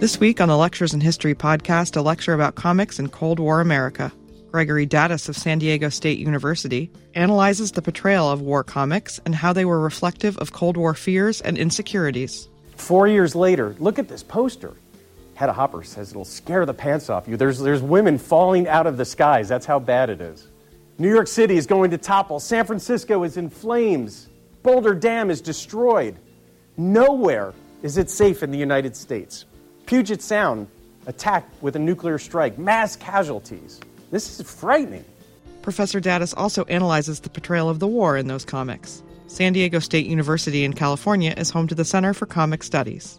This week on the Lectures in History podcast, a lecture about comics in Cold War America. Gregory Daddis of San Diego State University analyzes the portrayal of war comics and how they were reflective of Cold War fears and insecurities. Four years later, look at this poster. Hedda Hopper says it'll scare the pants off you. There's, there's women falling out of the skies. That's how bad it is. New York City is going to topple. San Francisco is in flames. Boulder Dam is destroyed. Nowhere is it safe in the United States. Puget Sound attacked with a nuclear strike, mass casualties. This is frightening. Professor Daddis also analyzes the portrayal of the war in those comics. San Diego State University in California is home to the Center for Comic Studies.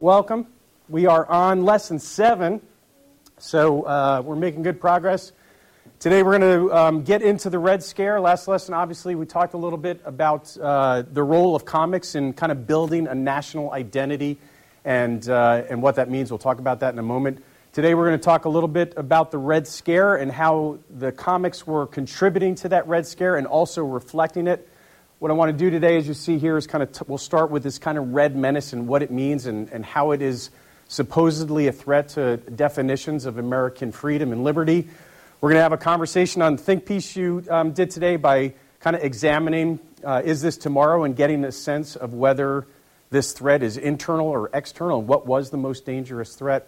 Welcome. We are on lesson seven, so uh, we're making good progress. Today we're going to um, get into the Red Scare. Last lesson, obviously, we talked a little bit about uh, the role of comics in kind of building a national identity and, uh, and what that means. We'll talk about that in a moment. Today we're going to talk a little bit about the Red Scare and how the comics were contributing to that Red Scare and also reflecting it. What I want to do today, as you see here, is kind of t- we'll start with this kind of red menace and what it means and, and how it is supposedly a threat to definitions of American freedom and liberty. We're going to have a conversation on the think piece you um, did today by kind of examining uh, is this tomorrow and getting a sense of whether this threat is internal or external and what was the most dangerous threat.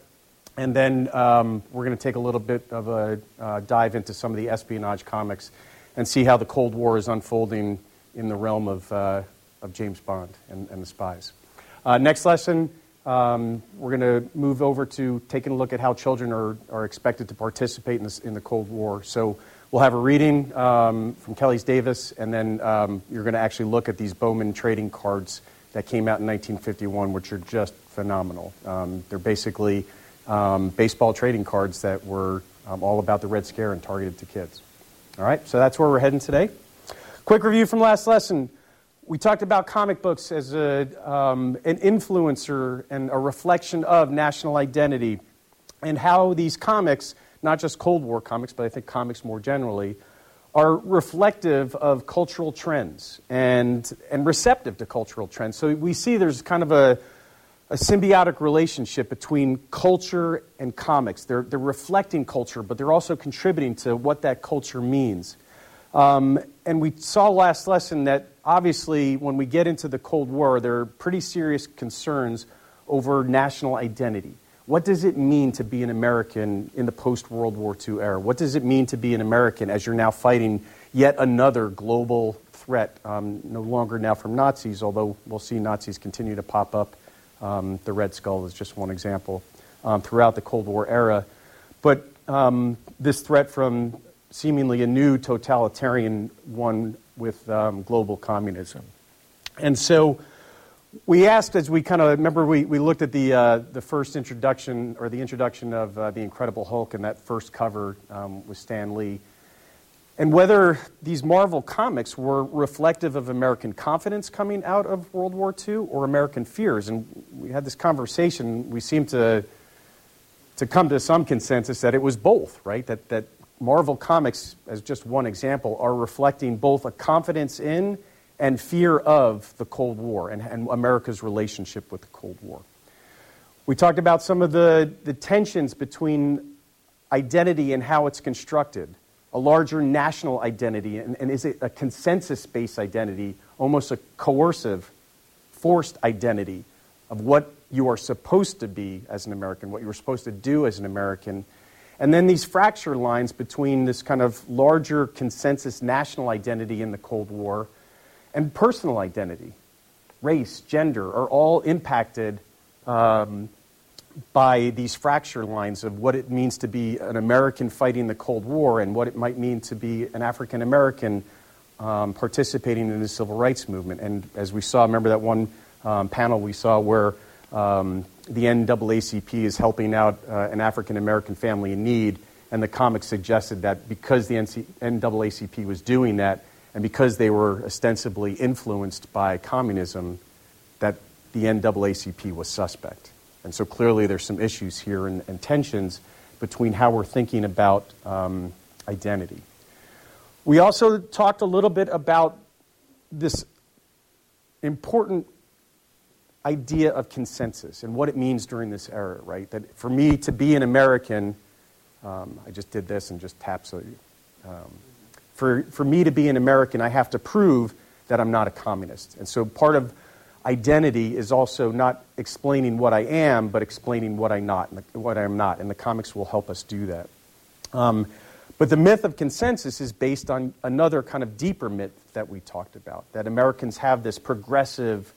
And then um, we're going to take a little bit of a uh, dive into some of the espionage comics and see how the Cold War is unfolding in the realm of, uh, of James Bond and, and the spies. Uh, next lesson, um, we're going to move over to taking a look at how children are, are expected to participate in, this, in the Cold War. So we'll have a reading um, from Kelly's Davis, and then um, you're going to actually look at these Bowman trading cards that came out in 1951, which are just phenomenal. Um, they're basically um, baseball trading cards that were um, all about the Red Scare and targeted to kids. All right, so that's where we're heading today. Quick review from last lesson. We talked about comic books as a, um, an influencer and a reflection of national identity, and how these comics, not just Cold War comics, but I think comics more generally, are reflective of cultural trends and, and receptive to cultural trends. So we see there's kind of a, a symbiotic relationship between culture and comics. They're, they're reflecting culture, but they're also contributing to what that culture means. Um, and we saw last lesson that obviously when we get into the Cold War, there are pretty serious concerns over national identity. What does it mean to be an American in the post World War II era? What does it mean to be an American as you're now fighting yet another global threat, um, no longer now from Nazis, although we'll see Nazis continue to pop up. Um, the Red Skull is just one example um, throughout the Cold War era. But um, this threat from seemingly a new totalitarian one with um, global communism. And so we asked as we kind of remember we, we looked at the, uh, the first introduction or the introduction of uh, the Incredible Hulk and that first cover um, with Stan Lee. And whether these Marvel comics were reflective of American confidence coming out of World War II or American fears. And we had this conversation. We seemed to, to come to some consensus that it was both, right? That, that Marvel Comics, as just one example, are reflecting both a confidence in and fear of the Cold War and, and, America's relationship with the Cold War. We talked about some of the, the tensions between identity and how it's constructed, a larger national identity, and, and is it a consensus based identity, almost a coercive, forced identity of what you are supposed to be as an American, what you are supposed to do as an American and then these fracture lines between this kind of larger consensus national identity in the Cold War and personal identity, race, gender, are all impacted um, by these fracture lines of what it means to be an American fighting the Cold War and what it might mean to be an African American um, participating in the civil rights movement. And as we saw, remember that one um, panel we saw where um, the NAACP is helping out uh, an African American family in need, and the comic suggested that because the NC- NAACP was doing that, and because they were ostensibly influenced by communism, that the NAACP was suspect. And so clearly there's some issues here and, and tensions between how we're thinking about um, identity. We also talked a little bit about this important idea of consensus and what it means during this era, right? That for me to be an American, um, I just did this and just taps. Um, for, for me to be an American, I have to prove that I'm not a communist. And so part of identity is also not explaining what I am, but explaining what, I not, what I'm not. And the comics will help us do that. Um, but the myth of consensus is based on another kind of deeper myth that we talked about that Americans have this progressive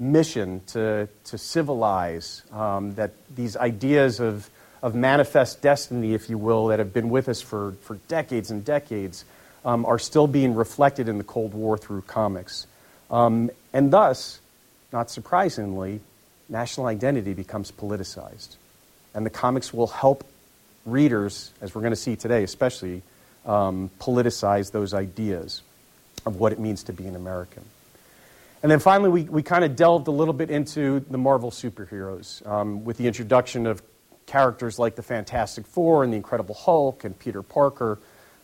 mission to, to civilize, um, that these ideas of, of manifest destiny, if you will, that have been with us for, for decades and decades, um, are still being reflected in the Cold War through comics. Um, and thus, not surprisingly, national identity becomes politicized. And the comics will help readers, as we're going to see today especially, um, politicize those ideas of what it means to be an American. And then finally, we, we kind of delved a little bit into the Marvel superheroes um, with the introduction of characters like the Fantastic Four and the Incredible Hulk and Peter Parker.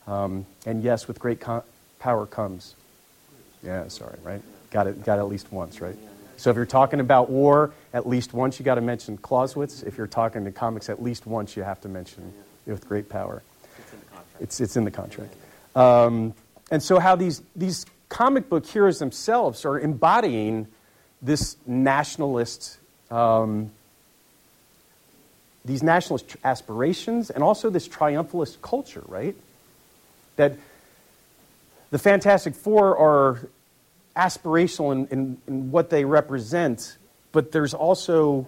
Um, and yes, with great com- power comes. Yeah, sorry, right? Got it, got it at least once, right? So if you're talking about war, at least once you got to mention Clausewitz. If you're talking to comics, at least once you have to mention with great power. It's in the contract. It's, it's in the contract. Um, and so how these, these comic book heroes themselves are embodying this nationalist, um, these nationalist aspirations and also this triumphalist culture, right? That the Fantastic Four are aspirational in, in, in what they represent, but there's also,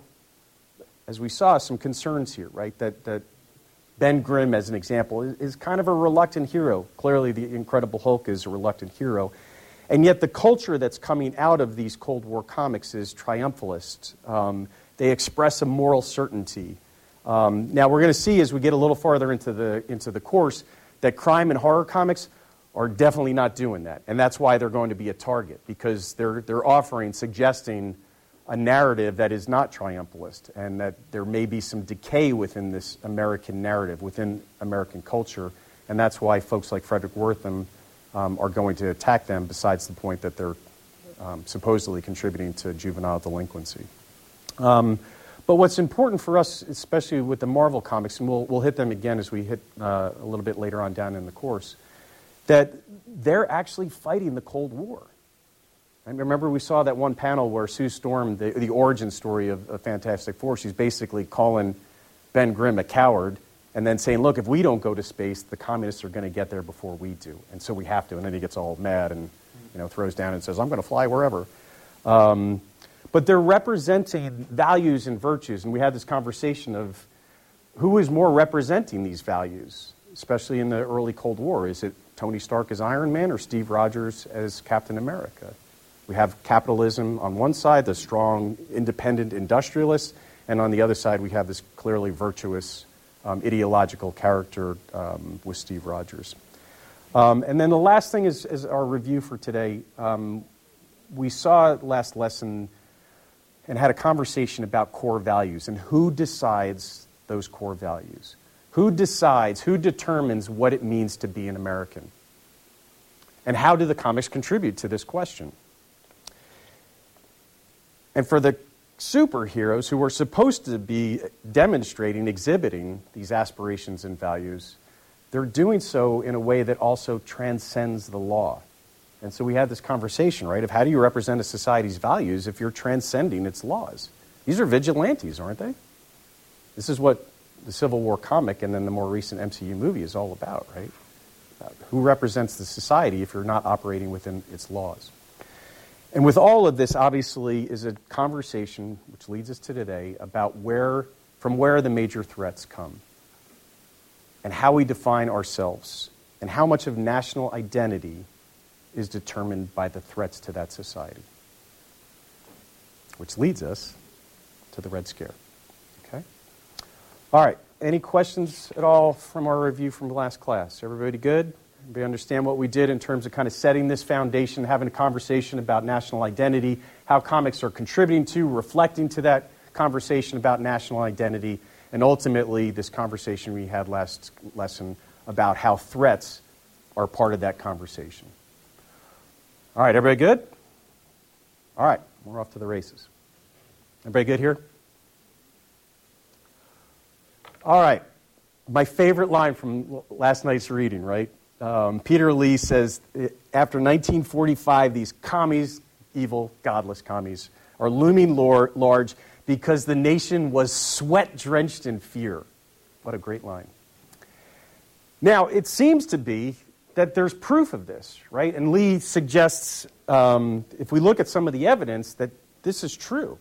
as we saw, some concerns here, right? That, that Ben Grimm, as an example, is, is kind of a reluctant hero. Clearly, the Incredible Hulk is a reluctant hero. And yet, the culture that's coming out of these Cold War comics is triumphalist. Um, they express a moral certainty. Um, now, we're going to see as we get a little farther into the, into the course that crime and horror comics are definitely not doing that. And that's why they're going to be a target, because they're, they're offering, suggesting a narrative that is not triumphalist, and that there may be some decay within this American narrative, within American culture. And that's why folks like Fredric Wertham um, are going to attack them, besides the point that they're um, supposedly contributing to juvenile delinquency. Um, but what's important for us, especially with the Marvel comics, and we'll, we'll hit them again as we hit uh, a little bit later on down in the course, that they're actually fighting the Cold War. I remember we saw that one panel where Sue Storm, the, the origin story of, of Fantastic Four, she's basically calling Ben Grimm a coward and then saying, look, if we don't go to space, the communists are going to get there before we do. And so we have to. And then he gets all mad and you know, throws down and says, I'm going to fly wherever. Um, but they're representing values and virtues. And we had this conversation of who is more representing these values, especially in the early Cold War. Is it Tony Stark as Iron Man or Steve Rogers as Captain America? We have capitalism on one side, the strong, independent industrialists, and on the other side, we have this clearly virtuous um, ideological character um, with Steve Rogers. Um, and then the last thing is, is our review for today. Um, we saw last lesson and had a conversation about core values and who decides those core values. Who decides, who determines what it means to be an American? And how do the comics contribute to this question? And for the superheroes who are supposed to be demonstrating, exhibiting these aspirations and values, they're doing so in a way that also transcends the law. And so we had this conversation, right, of how do you represent a society's values if you're transcending its laws? These are vigilantes, aren't they? This is what the Civil War comic and then the more recent MCU movie is all about, right? Uh, who represents the society if you're not operating within its laws? And with all of this, obviously, is a conversation which leads us to today about where, from where the major threats come and how we define ourselves and how much of national identity is determined by the threats to that society. Which leads us to the Red Scare. Okay? All right. Any questions at all from our review from last class? Everybody good? Everybody understand what we did in terms of kind of setting this foundation, having a conversation about national identity, how comics are contributing to, reflecting to that conversation about national identity, and ultimately this conversation we had last lesson about how threats are part of that conversation. All right, everybody good? All right, we're off to the races. Everybody good here? All right, my favorite line from last night's reading, right? Um, Peter Lee says, after 1945, these commies, evil, godless commies, are looming large because the nation was sweat drenched in fear. What a great line. Now, it seems to be that there's proof of this, right? And Lee suggests, um, if we look at some of the evidence, that this is true.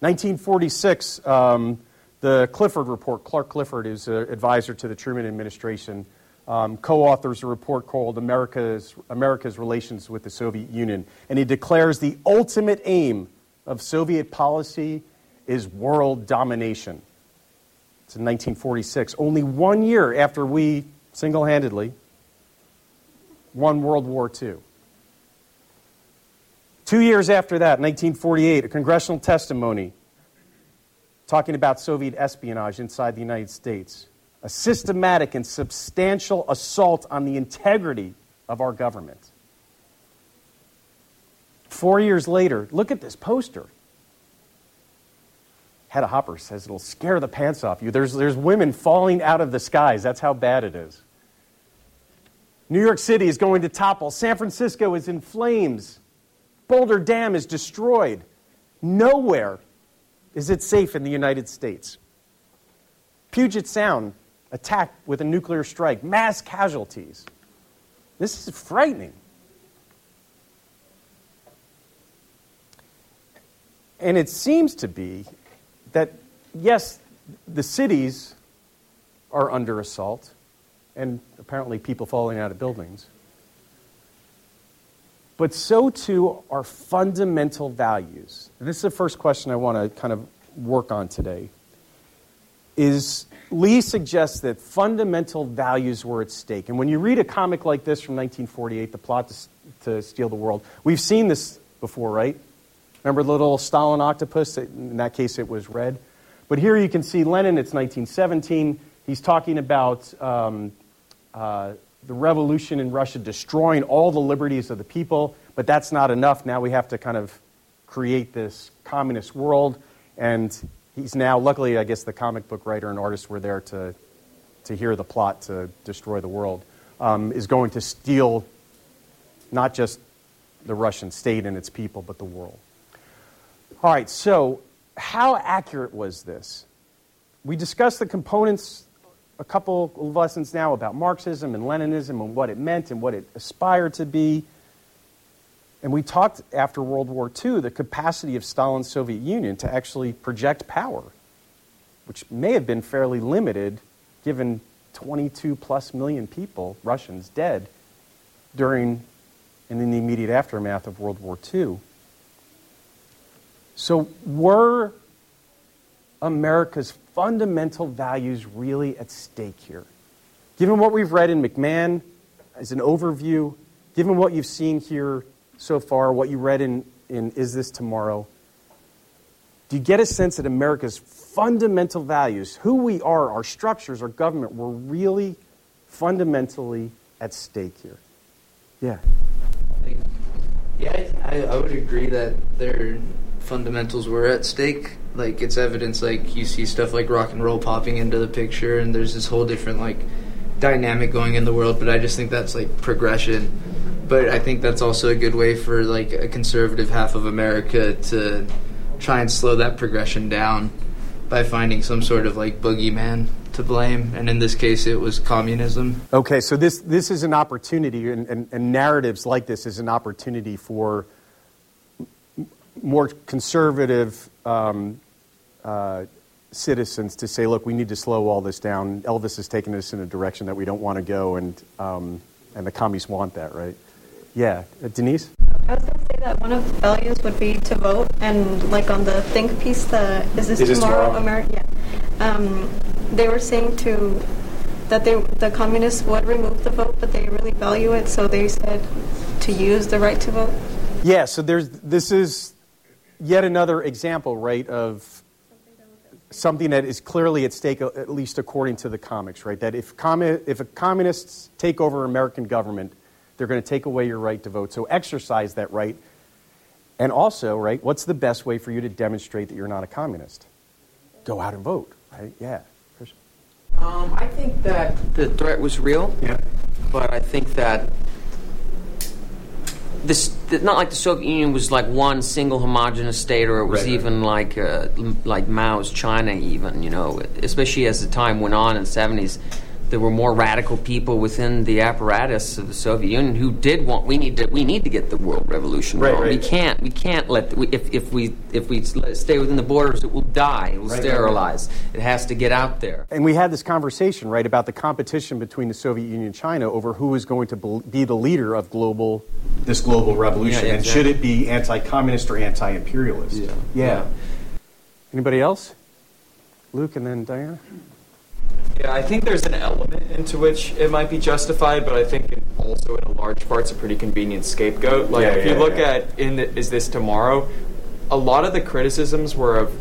1946, um, the Clifford Report, Clark Clifford is an advisor to the Truman administration, um, co authors a report called America's, America's Relations with the Soviet Union. And he declares the ultimate aim of Soviet policy is world domination. It's in 1946, only one year after we single handedly won World War II. Two years after that, 1948, a congressional testimony talking about Soviet espionage inside the United States, a systematic and substantial assault on the integrity of our government. Four years later, look at this poster. Hedda Hopper says it'll scare the pants off you. There's, there's women falling out of the skies. That's how bad it is. New York City is going to topple. San Francisco is in flames. Boulder Dam is destroyed. Nowhere is it safe in the United States. Puget Sound attacked with a nuclear strike, mass casualties. This is frightening. And it seems to be that, yes, the cities are under assault, and apparently people falling out of buildings. But so too are fundamental values. And this is the first question I want to kind of work on today. Is Lee suggests that fundamental values were at stake. And when you read a comic like this from 1948, The Plot to, to Steal the World, we've seen this before, right? Remember the little Stalin octopus? In that case, it was red. But here you can see Lenin, it's 1917. He's talking about um, uh, the revolution in Russia destroying all the liberties of the people, but that's not enough. Now we have to kind of create this communist world. And he's now, luckily, I guess the comic book writer and artist were there to, to hear the plot to destroy the world, um, is going to steal not just the Russian state and its people, but the world. All right, so how accurate was this? We discussed the components a couple of lessons now about Marxism and Leninism and what it meant and what it aspired to be. And we talked after World War II the capacity of Stalin's Soviet Union to actually project power, which may have been fairly limited given 22 plus million people, Russians, dead during and in the immediate aftermath of World War II. So, were America's fundamental values really at stake here? Given what we've read in McMahon as an overview, given what you've seen here so far, what you read in, in Is This Tomorrow, do you get a sense that America's fundamental values, who we are, our structures, our government, were really fundamentally at stake here? Yeah. Yeah, I, I would agree that they're fundamentals were at stake. Like it's evidence, like you see stuff like rock and roll popping into the picture, and there's this whole different like dynamic going in the world. But I just think that's like progression. But I think that's also a good way for like a conservative half of America to try and slow that progression down by finding some sort of like boogeyman to blame, and in this case, it was communism. Okay, so this this is an opportunity, and, and, and narratives like this is an opportunity for more conservative um, uh, citizens to say, look, we need to slow all this down. Elvis has taken us in a direction that we don't want to go, and, um, and the commies want that, right? Yeah. Uh, Denise? I was going to say that one of the values would be to vote, and like on the think piece, the is this, Is this tomorrow, tomorrow? America? Yeah, um, they were saying to that they the communists would remove the vote, but they really value it, so they said to use the right to vote. Yeah, so there's this is yet another example, right, of something that is clearly at stake, at least according to the comics, right? That if commu- if a communists take over American government, they're going to take away your right to vote. So exercise that right. And also, right, what's the best way for you to demonstrate that you're not a communist? Go out and vote, right? Yeah. Um, I think that the threat was real. Yeah. But I think that this not like the Soviet Union was like one single homogenous state, or it was Right, right. even like uh, like Mao's China. Even you know, especially as the time went on in the seventies. There were more radical people within the apparatus of the Soviet Union who did want. We need to. We need to get the world revolution Right, going. We can't. We can't let. We, if if we if we s- let it stay within the borders, it will die. It will Right, right, right. sterilize. It has to get out there. And we had this conversation, right, about the competition between the Soviet Union and China over who is going to be the leader of global this global revolution, Yeah, and should it be anti-communist or anti-imperialist? Yeah. yeah. Anybody else? Luke, and then Diana. Yeah, I think there's an element into which it might be justified, but I think it also, in a large part, it's a pretty convenient scapegoat. Like, Yeah, if you look yeah. at in the, Is This Tomorrow, a lot of the criticisms were of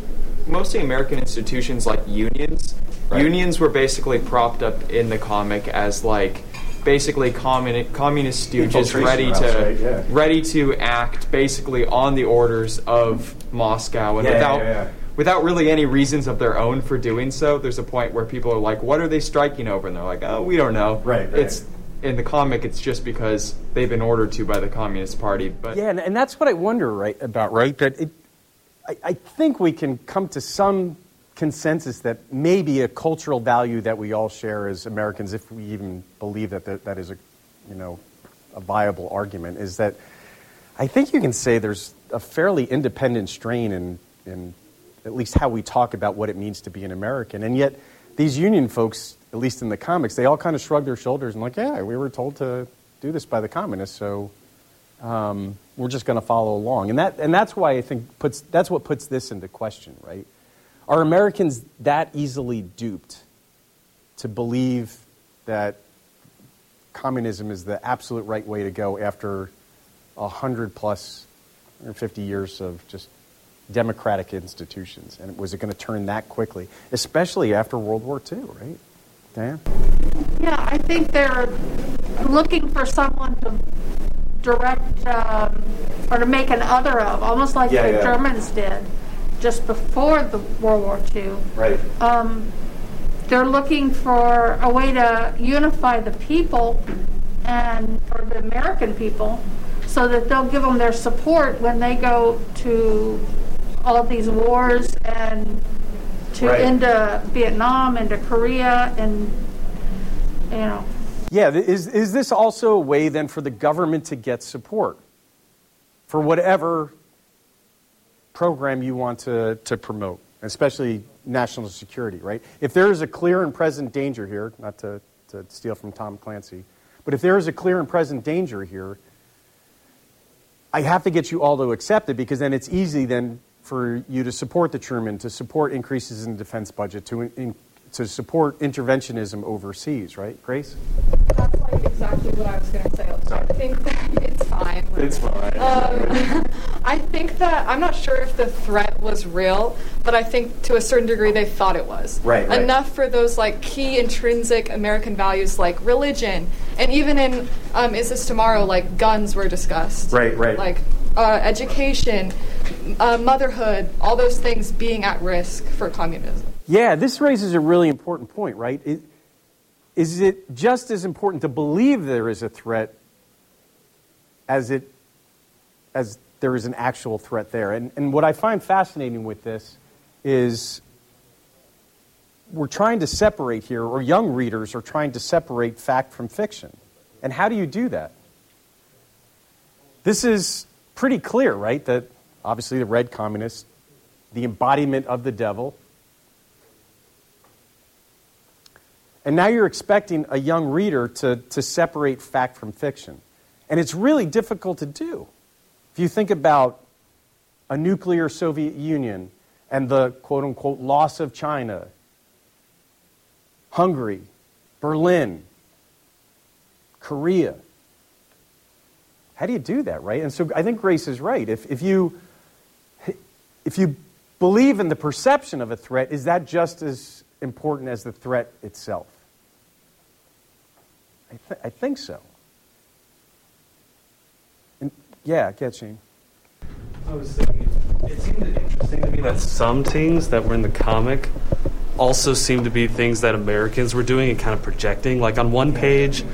mostly American institutions like unions. Right. Unions were basically propped up in the comic as like basically communi- communist stooges ready to right, yeah. ready to act basically on the orders of Moscow and Yeah, without yeah, yeah. Without really any reasons of their own for doing so. There's a point where people are like, "What are they striking over?" And they're like, "Oh, we don't know." Right, right. It's in the comic. It's just because they've been ordered to by the Communist Party. But Yeah, and, and that's what I wonder, right, about, right? That it, I, I think we can come to some consensus that maybe a cultural value that we all share as Americans, if we even believe that that, that is a, you know, a viable argument, is that I think you can say there's a fairly independent strain in, in at least how we talk about what it means to be an American. And yet, these union folks, at least in the comics, they all kind of shrug their shoulders and like, yeah, we were told to do this by the communists, so um, we're just going to follow along. And, that, and that's why I think puts, that's what puts this into question, right? Are Americans that easily duped to believe that communism is the absolute right way to go after 100 plus or 50 years of just democratic institutions? And was it going to turn that quickly, especially after World War II, right? Dan? Yeah, I think they're looking for someone to direct um, or to make an other of, almost like Yeah, the yeah. Germans did just before the World War II. Right. Um, they're looking for a way to unify the people and or the American people so that they'll give them their support when they go to all of these wars and to Right. into uh, Vietnam, into Korea, and you know. Yeah, is, is this also a way then for the government to get support for whatever program you want to, to promote, especially national security, right? If there is a clear and present danger here, not to, to steal from Tom Clancy, but if there is a clear and present danger here, I have to get you all to accept it because then it's easy then for you to support the Truman, to support increases in the defense budget, to, in, to support interventionism overseas, right? Grace? That's like exactly what I was going to say. I think that it's fine. It's fine. Um, I think that I'm not sure if the threat was real, but I think to a certain degree they thought it was. Right, right. Enough for those like key intrinsic American values like religion, and even in um, Is This Tomorrow, like guns were discussed. Right, right. Like uh, education, uh, motherhood, all those things being at risk for communism. Yeah, this raises a really important point, right? It, is it just as important to believe there is a threat as it as there is an actual threat there? And, and what I find fascinating with this is we're trying to separate here, or young readers are trying to separate fact from fiction. And how do you do that? This is pretty clear, right? That obviously the red communists, the embodiment of the devil, And now you're expecting a young reader to, to separate fact from fiction. And it's really difficult to do. If you think about a nuclear Soviet Union and the quote unquote loss of China, Hungary, Berlin, Korea, how do you do that, right? And so I think Grace is right. If, if, you, if you believe in the perception of a threat, is that just as important as the threat itself? I, th- I think so. And, yeah, get Shane. I was thinking, it seemed interesting to me that some things that were in the comic also seemed to be things that Americans were doing and kind of projecting. Like on one page,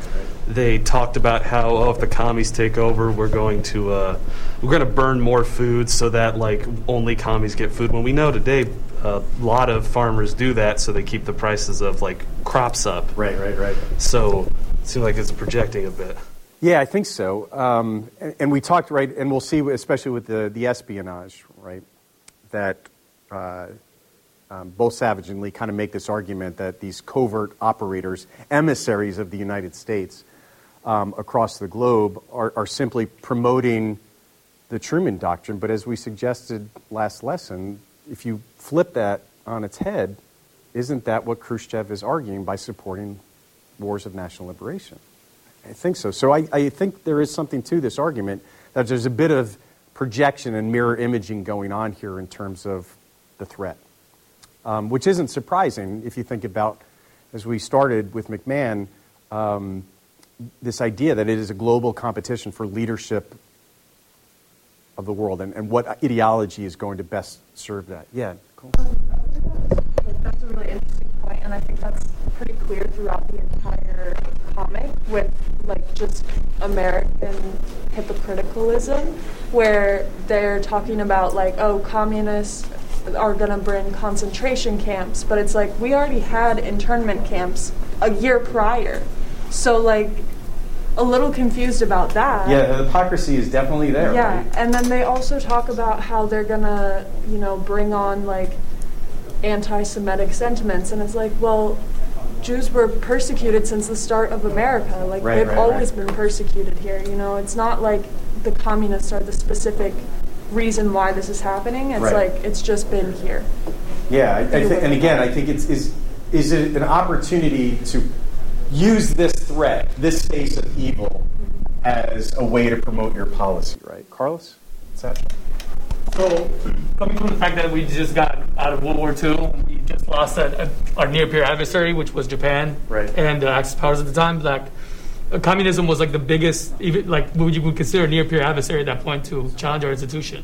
they talked about how oh, if the commies take over, we're going to uh, we're going to burn more food so that like only commies get food. When we know today, a lot of farmers do that so they keep the prices of like crops up. Right, right, right. So it seems like it's projecting a bit. Yeah, I think so. Um, and, and, we talked right, and we'll see, especially with the the espionage, right, that. Uh, um, both Savage and Lee kind of make this argument that these covert operators, emissaries of the United States, um, across the globe are, are simply promoting the Truman Doctrine. But as we suggested last lesson, if you flip that on its head, isn't that what Khrushchev is arguing by supporting wars of national liberation? I think so. So I, I, think there is something to this argument that there's a bit of projection and mirror imaging going on here in terms of the threat, um, which isn't surprising if you think about, as we started with McMahon, um, this idea that it is a global competition for leadership of the world and, and what ideology is going to best serve that. Yeah, cool. Um, that's a really interesting point, and I think that's pretty clear throughout the entire comic with like just American hypocriticalism, where they're talking about like, oh, communists are going to bring concentration camps, but it's like we already had internment camps a year prior. So like a little confused about that. Yeah, the hypocrisy is definitely there. Yeah, right? and then they also talk about how they're gonna, you know, bring on like anti-Semitic sentiments, and it's like, well, Jews were persecuted since the start of America. Like right, they've right, always been persecuted here. You know, it's not like the communists are the specific reason why this is happening. It's like it's just been here. Yeah, I, I think, and again, I think it's is is it an opportunity to use this threat, this face of evil, as a way to promote your policy, right? Carlos? Satchel? So, coming from the fact that we just got out of World War II, we just lost a, a, our near peer adversary, which was Japan, right. and the uh, Axis powers at the time. Like, uh, communism was like the biggest, even like what you would consider near peer adversary at that point to challenge our institution.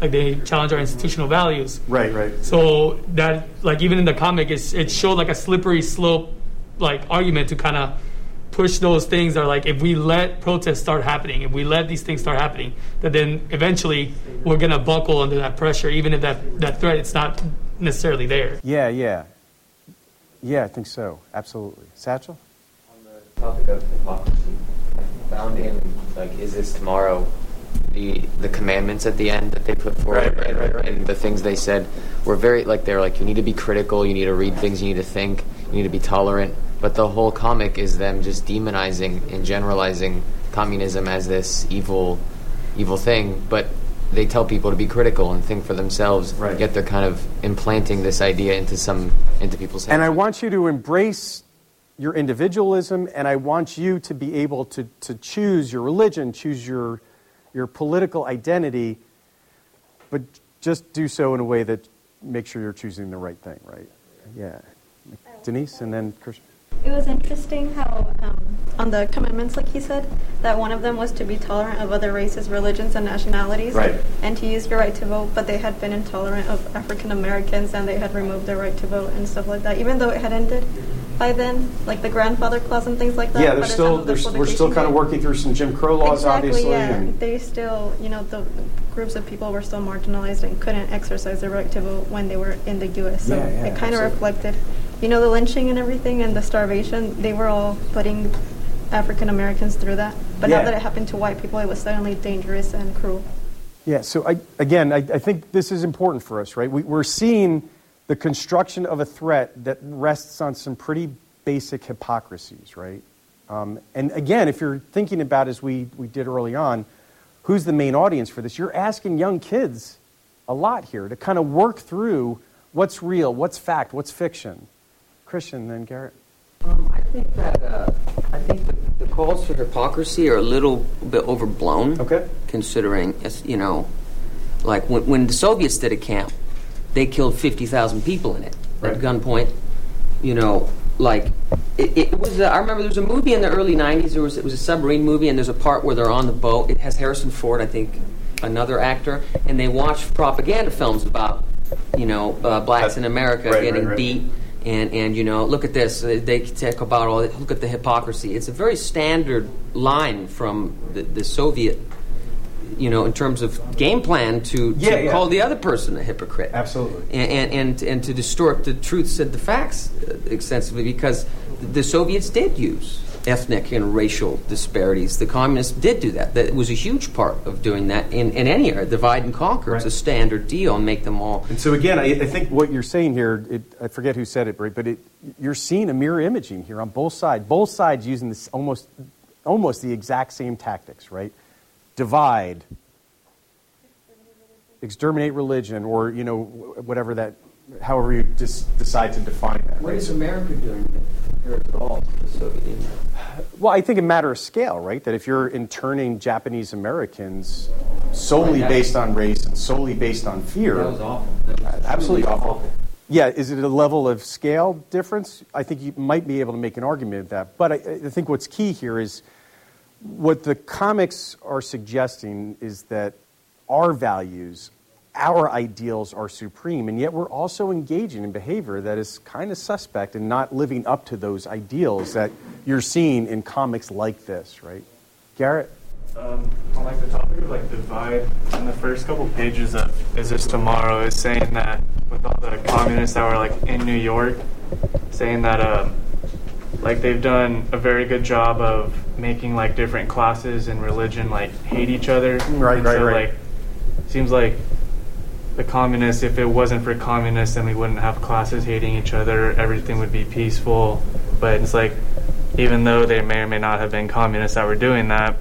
Like they challenge our institutional values. Right, right. So that, like, even in the comic, it's, it showed like a slippery slope like argument to kind of push those things are like if we let protests start happening, if we let these things start happening, that then eventually we're gonna buckle under that pressure, even if that, that threat it's not necessarily there. Yeah, yeah. Yeah, I think so. Absolutely. Satchel? On the topic of hypocrisy, found in like is this tomorrow the the commandments at the end that they put forward right, right, and, right, and, the things they said were very like they're like you need to be critical, you need to read things, you need to think, you need to be tolerant. But the whole comic is them just demonizing and generalizing communism as this evil evil thing. But they tell people to be critical and think for themselves. Right. Yet they're kind of implanting this idea into some into people's heads. And I want you to embrace your individualism, and I want you to be able to, to choose your religion, choose your your political identity, but just do so in a way that makes sure you're choosing the right thing, right? Yeah. Denise, and then Christian. It was interesting how, um, on the commandments, like he said, that one of them was to be tolerant of other races, religions, and nationalities, right. and to use your right to vote. But they had been intolerant of African Americans, and they had removed their right to vote and stuff like that. Even though it had ended by then, like the grandfather clause and things like that. Yeah, they're still the we're still kind of working through some Jim Crow laws, exactly, obviously. Yeah, and they still, you know, the groups of people were still marginalized and couldn't exercise their right to vote when they were in the U.S. So yeah, yeah, it kind of reflected you know, the lynching and everything and the starvation, they were all putting African Americans through that. But Yeah. now that it happened to white people, it was suddenly dangerous and cruel. Yeah, so I, again, I, I think this is important for us, right? We, we're seeing the construction of a threat that rests on some pretty basic hypocrisies, right? Um, and again, if you're thinking about, as we, we did early on, who's the main audience for this? You're asking young kids a lot here to kind of work through what's real, what's fact, what's fiction. Christian, then Garrett. Um, I think that uh, I think the, the calls for hypocrisy are a little bit overblown. Okay. Considering, you know, like when, when the Soviets did a camp, they killed fifty thousand people in it Right. at gunpoint. You know, like it, it was. A, I remember there was a movie in the early '90s. There was it was a submarine movie, and there's a part where they're on the boat. It has Harrison Ford, I think, another actor, and they watch propaganda films about you know uh, blacks in America Right, getting right. beat. And, and you know look at this uh, they talk about all look at the hypocrisy it's a very standard line from the, the Soviet you know in terms of game plan to, to Yeah, yeah. call the other person a hypocrite Absolutely. and, and, and, and to distort the truths and the facts uh, extensively because the Soviets did use ethnic and racial disparities. The communists did do that. That was a huge part of doing that in, in any area. Divide and conquer. It's a standard deal and make them all. And so again, I, I think what you're saying here, it, I forget who said it, but it, you're seeing a mirror imaging here on both sides. Both sides using this almost, almost the exact same tactics, right? Divide, exterminate religion, or you know whatever that, however you just decide to define that. What is America doing compared at all to the Soviet Union? Well, I think a matter of scale, right? That if you're interning Japanese Americans solely based on race and solely based on fear, That was awful. That was absolutely truly awful. Yeah, is it a level of scale difference? I think you might be able to make an argument of that. But I, I think what's key here is what the comics are suggesting is that our values, our ideals are supreme, and yet we're also engaging in behavior that is kind of suspect and not living up to those ideals that you're seeing in comics like this, right? Garrett? Um, on like the topic of like divide, in the first couple pages of "Is This Tomorrow" is saying that with all the communists that were like in New York, saying that um, like they've done a very good job of making like different classes and religion like hate each other. Right, and right, so, right. Like, seems like the communists, if it wasn't for communists, then we wouldn't have classes hating each other. Everything would be peaceful. But it's like, even though they may or may not have been communists that were doing that,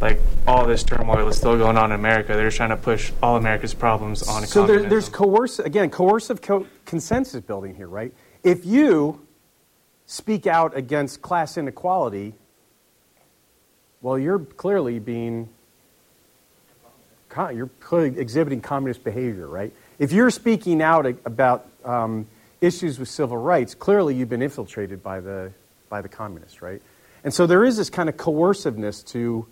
like all this turmoil is still going on in America. They're just trying to push all America's problems on So there, there's coercive, again, coercive co- consensus building here, right? If you speak out against class inequality, well, you're clearly being, you're clearly exhibiting communist behavior, right? If you're speaking out about um, issues with civil rights, clearly you've been infiltrated by the, by the communists, right? And so there is this kind of coerciveness to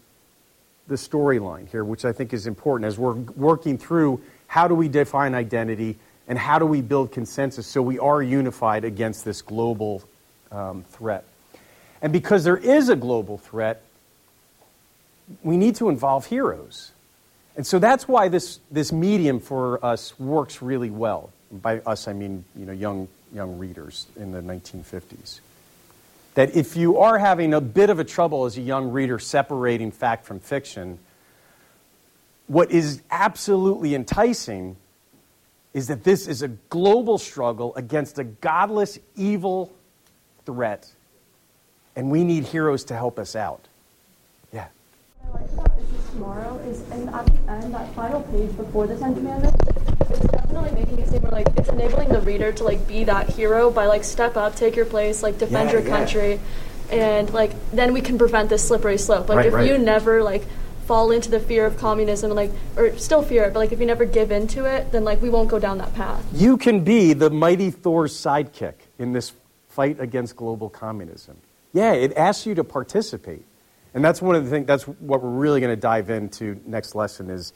the storyline here, which I think is important as we're working through how do we define identity and how do we build consensus so we are unified against this global um, threat. And because there is a global threat, we need to involve heroes. And so that's why this, this medium for us works really well. By us, I mean you know, young, young readers in the 1950s that if you are having a bit of a trouble as a young reader separating fact from fiction, what is absolutely enticing is that this is a global struggle against a godless, evil threat, and we need heroes to help us out. Is Tomorrow is in, at the end, that final page before the Ten Commandments, it's definitely making it seem where, like, it's enabling the reader to, like, be that hero by, like, step up, take your place, like, defend Yeah, your yeah. country, and, like, then we can prevent this slippery slope. Like, Right, if right. you never, like, fall into the fear of communism, and, like, or still fear it, but, like, if you never give into it, then, like, we won't go down that path. You can be the mighty Thor's sidekick in this fight against global communism. Yeah, it asks you to participate. And that's one of the things, that's what we're really going to dive into next lesson is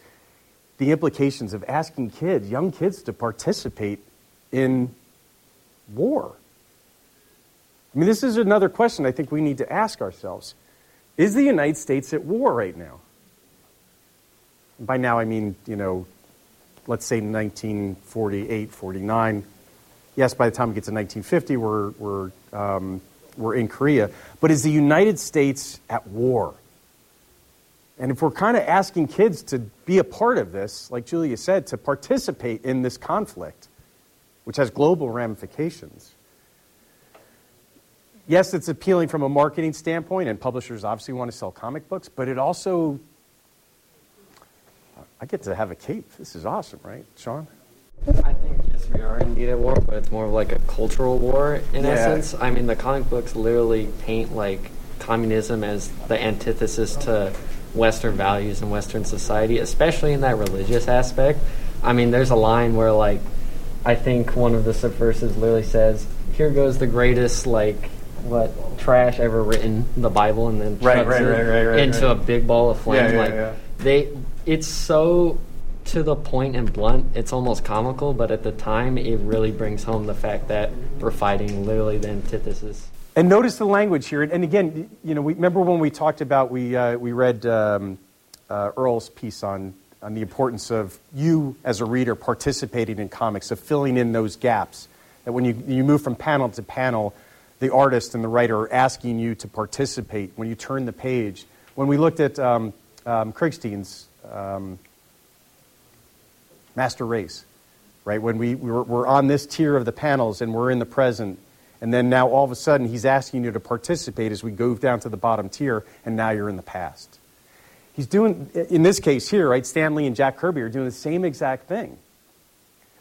the implications of asking kids, young kids, to participate in war. I mean, this is another question I think we need to ask ourselves. Is the United States at war right now? By now, I mean, you know, let's say 1948, 49. Yes, by the time we get to 1950, we're, we're, um, we're in Korea. But is the United States at war? And if we're kind of asking kids to be a part of this, like Julia said, to participate in this conflict, which has global ramifications, yes, it's appealing from a marketing standpoint, and publishers obviously want to sell comic books, but it also I get to have a cape. This is awesome, right, Sean? I we are indeed at war, but it's more of like a cultural war in Yeah. essence. I mean, the comic books literally paint like communism as the antithesis to Western values and Western society, especially in that religious aspect. I mean, there's a line where like I think one of the subversives literally says, "Here goes the greatest like what trash ever written, the Bible," and then Right, right, it right, right, right, into right. a big ball of flame. Yeah, yeah, like they, it's so to the point and blunt. It's almost comical, but at the time, it really brings home the fact that we're fighting literally the antithesis. And notice the language here. And again, you know, we, remember when we talked about we uh, we read um, uh, Earl's piece on on the importance of you as a reader participating in comics, of filling in those gaps. That when you you move from panel to panel, the artist and the writer are asking you to participate when you turn the page. When we looked at um, um, um, Master Race, right? When we, we were, we're on this tier of the panels and we're in the present, and then now all of a sudden he's asking you to participate as we go down to the bottom tier, and now you're in the past. He's doing, in this case here, right? Stan Lee and Jack Kirby are doing the same exact thing.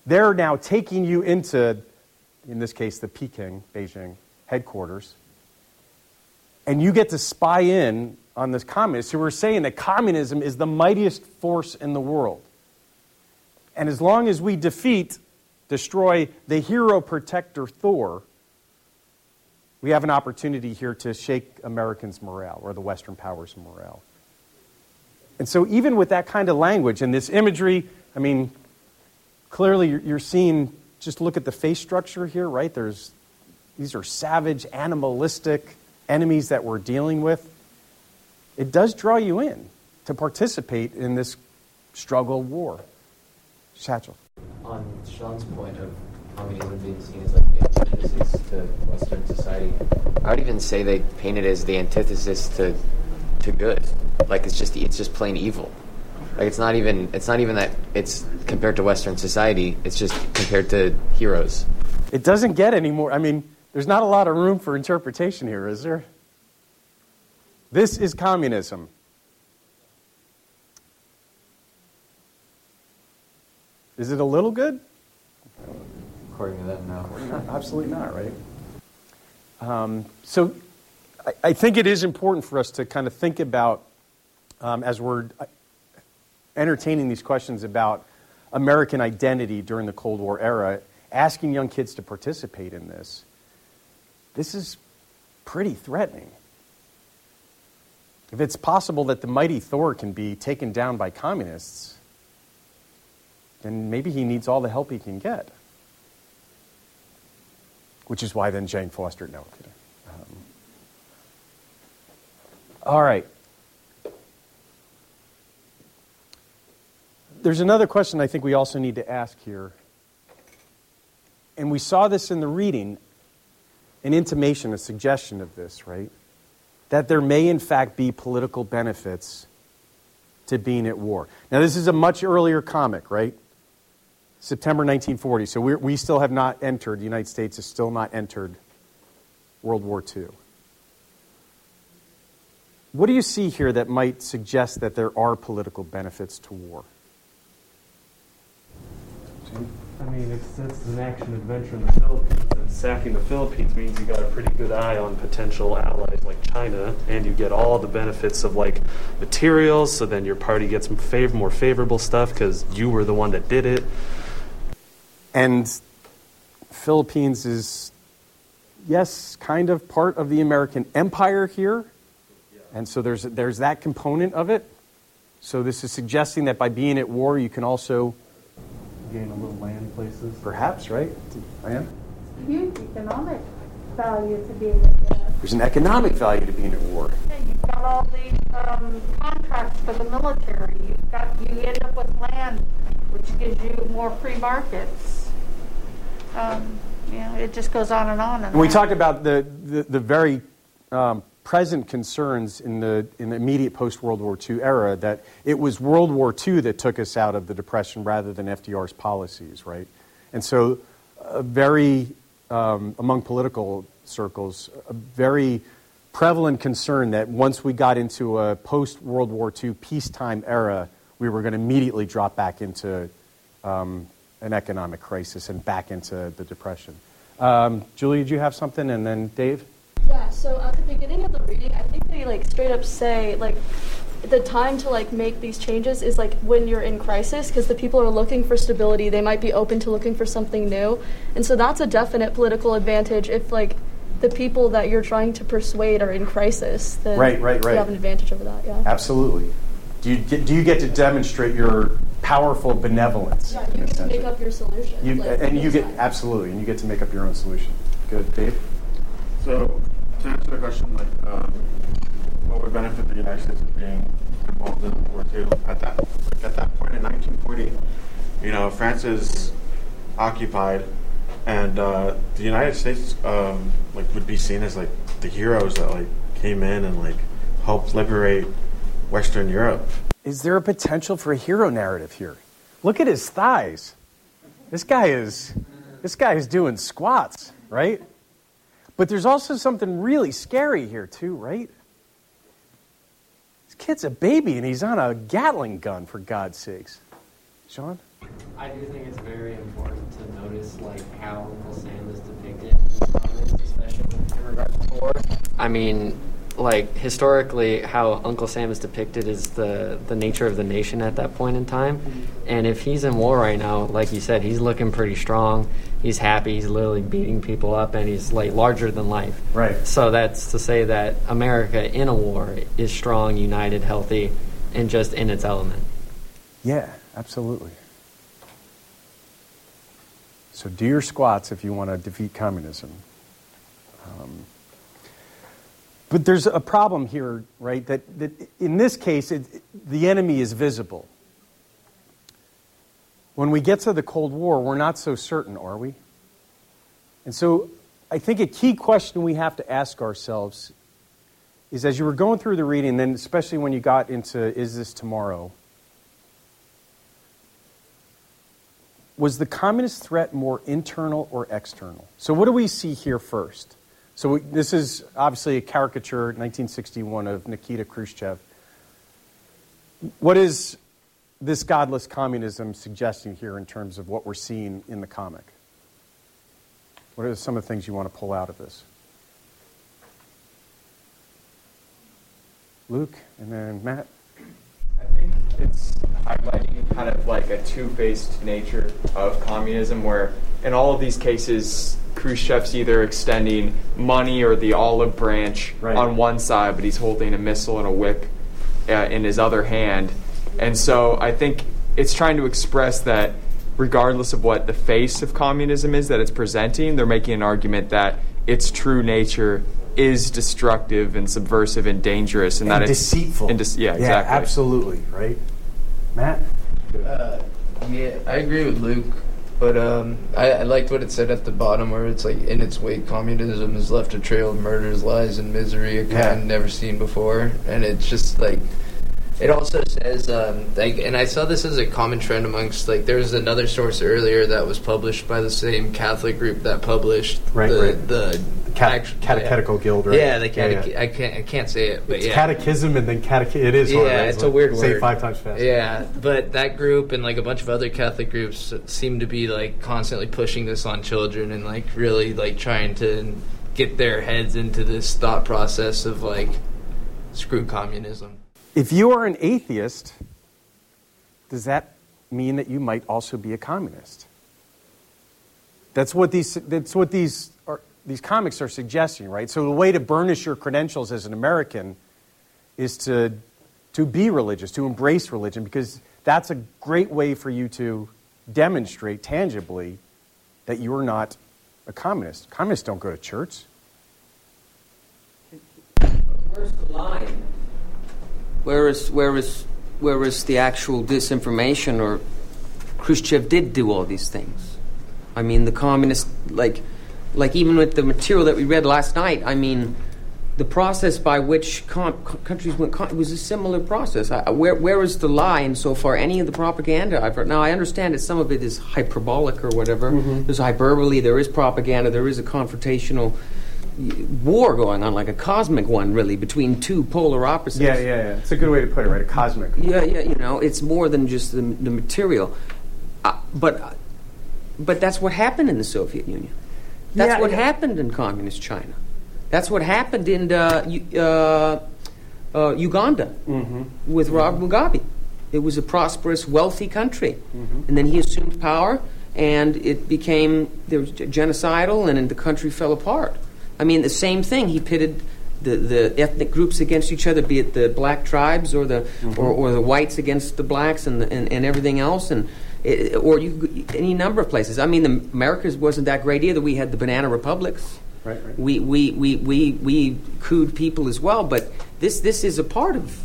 They're now taking you into, in this case, the Peking, Beijing headquarters, and you get to spy in on this communist who are saying that communism is the mightiest force in the world. And as long as we defeat, destroy the hero protector Thor, we have an opportunity here to shake Americans' morale or the Western powers' morale. And so, even with that kind of language and this imagery, I mean, clearly you're, seeing, just look at the face structure here, right? There's, these are savage, animalistic enemies that we're dealing with. It does draw you in to participate in this struggle war. Satchel. On Sean's point of communism being seen as like the antithesis to Western society, I would even say they paint it as the antithesis to to good. Like it's just it's just plain evil. Like it's not even it's not even that it's compared to Western society. It's just compared to heroes. It doesn't get any more. I mean, there's not a lot of room for interpretation here, is there? This is communism. Is it a little good? According to them, no. Absolutely not, right? Um, so I, I think it is important for us to kind of think about, um, as we're uh, entertaining these questions about American identity during the Cold War era, asking young kids to participate in this. This is pretty threatening. If it's possible that the mighty Thor can be taken down by communists, then maybe he needs all the help he can get. Which is why then Jane Foster, no. Um, all right. There's another question I think we also need to ask here. And we saw this in the reading, an intimation, a suggestion of this, right? That there may, in fact, be political benefits to being at war. Now, this is a much earlier comic, right? September 1940. So we're, we still have not entered, the United States has still not entered World War II. What do you see here that might suggest that there are political benefits to war? I mean, it's, it's an action adventure in the Philippines, and sacking the Philippines means you got a pretty good eye on potential allies like China, and you get all the benefits of like materials. So then your party gets more favorable stuff because you were the one that did it. And Philippines is, yes, kind of part of the American empire here. And so there's, there's that component of it. So this is suggesting that by being at war, you can also Gain a little land places. Perhaps, right? Diane? Huge economic value to being at war. There's an economic value to being at war. Yeah, You've got all the um, contracts for the military. You've got you end up with land, which gives you more free markets. Um, you know, it just goes on and on. And we on. talked about the, the, the very um, present concerns in the, in the immediate post World War II era that it was World War II that took us out of the Depression rather than FDR's policies, right? And so, a very, um, among political circles, a very prevalent concern that once we got into a post World War II peacetime era, we were going to immediately drop back into um, an economic crisis and back into the depression. Um, Julie, did you have something? And then Dave? Yeah, so at the beginning of the reading, I think they like straight up say like the time to like make these changes is like when you're in crisis because the people are looking for stability. They might be open to looking for something new. And so that's a definite political advantage if like the people that you're trying to persuade are in crisis. Then Right, right, right. You have an advantage over that, yeah. Absolutely. Do you get, do you get to demonstrate your powerful benevolence? Yeah, you get to make up your solution. You, like, and you get sides. absolutely, and you get to make up your own solution. Good, Dave. So, to answer the question, like, um, what would benefit the United States of being involved in World War II? At that, like, at that point in 1940, you know, France is occupied, and uh, the United States, um, like, would be seen as like the heroes that like came in and like helped liberate Western Europe. Is there a potential for a hero narrative here? Look at his thighs. This guy is this guy is doing squats, right? But there's also something really scary here too, right? This kid's a baby and he's on a Gatling gun for God's sakes. Sean? I do think it's very important to notice like how Uncle Sam is depicted in the comics, especially in regards to war. I mean, like historically, how Uncle Sam is depicted is the the nature of the nation at that point in time. And if he's in war right now, like you said, he's looking pretty strong. He's happy. He's literally beating people up, and he's like larger than life. Right. So that's to say that America in a war is strong, united, healthy, and just in its element. Yeah, absolutely. So do your squats if you want to defeat communism. Um, but there's a problem here, right? That, that in this case, it, the enemy is visible. When we get to the Cold War, we're not so certain, are we? And so I think a key question we have to ask ourselves is as you were going through the reading, then especially when you got into Is This Tomorrow? was the communist threat more internal or external? So, what do we see here first? So, this is obviously a caricature, 1961, of Nikita Khrushchev. What is this godless communism suggesting here in terms of what we're seeing in the comic? What are some of the things you want to pull out of this? Luke, and then Matt. I think it's highlighting kind of like a two-faced nature of communism, where in all of these cases, Khrushchev's either extending money or the olive branch Right. on one side, but he's holding a missile and a whip uh, in his other hand. And so I think it's trying to express that regardless of what the face of communism is that it's presenting, they're making an argument that its true nature is destructive and subversive and dangerous, and, And that it's deceitful. And dece- yeah, exactly. absolutely, right? Matt? Uh, yeah, I agree with Luke, but um, I, I liked what it said at the bottom, where it's like, in its wake, communism has left a trail of murders, lies, and misery, a kind Yeah. never seen before. And it's just like, it also says, um, like, and I saw this as a common trend amongst, like, there was another source earlier that was published by the same Catholic group that published Right, the, right. the Cat- act- catechetical guild, right? Yeah, the Yeah, catech- yeah. I can't, I can't say it, but It's yeah. catechism and then catech. It is Yeah, hard, right? it's Like, a weird Say word. it five times fast. Yeah, but that group and like a bunch of other Catholic groups seem to be like constantly pushing this on children and like really like trying to get their heads into this thought process of like screw communism. If you are an atheist, does that mean that you might also be a communist? That's what these, that's what these, are, these comics are suggesting, right? So the way to burnish your credentials as an American is to, to be religious, to embrace religion, because that's a great way for you to demonstrate tangibly that you are not a communist. Communists don't go to church. Where's the line? Where is where is where is the actual disinformation or Khrushchev did do all these things? I mean, the communist like like even with the material that we read last night. I mean, the process by which com- countries went con- was a similar process. I, where where is the lie in so far? any of the propaganda I've heard? Now I understand that some of it is hyperbolic or whatever. Mhm. There's hyperbole. There is propaganda. There is a confrontational war going on, like a cosmic one, really, between two polar opposites. Yeah, yeah, yeah. It's a good way to put it, right? A cosmic. Yeah, yeah. You know, it's more than just the, the material. Uh, but, but that's what happened in the Soviet Union. That's Yeah, what yeah. happened in communist China. That's what happened in uh, uh, uh, Uganda Mm-hmm. with Robert Mugabe. It was a prosperous, wealthy country, Mm-hmm. and then he assumed power, and it became there was genocidal, and the country fell apart. I mean, the same thing. He pitted the, the ethnic groups against each other, be it the black tribes or the Mm-hmm. or, or the whites against the blacks and the, and, and everything else, and it, or you any number of places. I mean, the Americas wasn't that great either. We had the banana republics. Right, right. We we we we we cooed people as well, but this this is a part of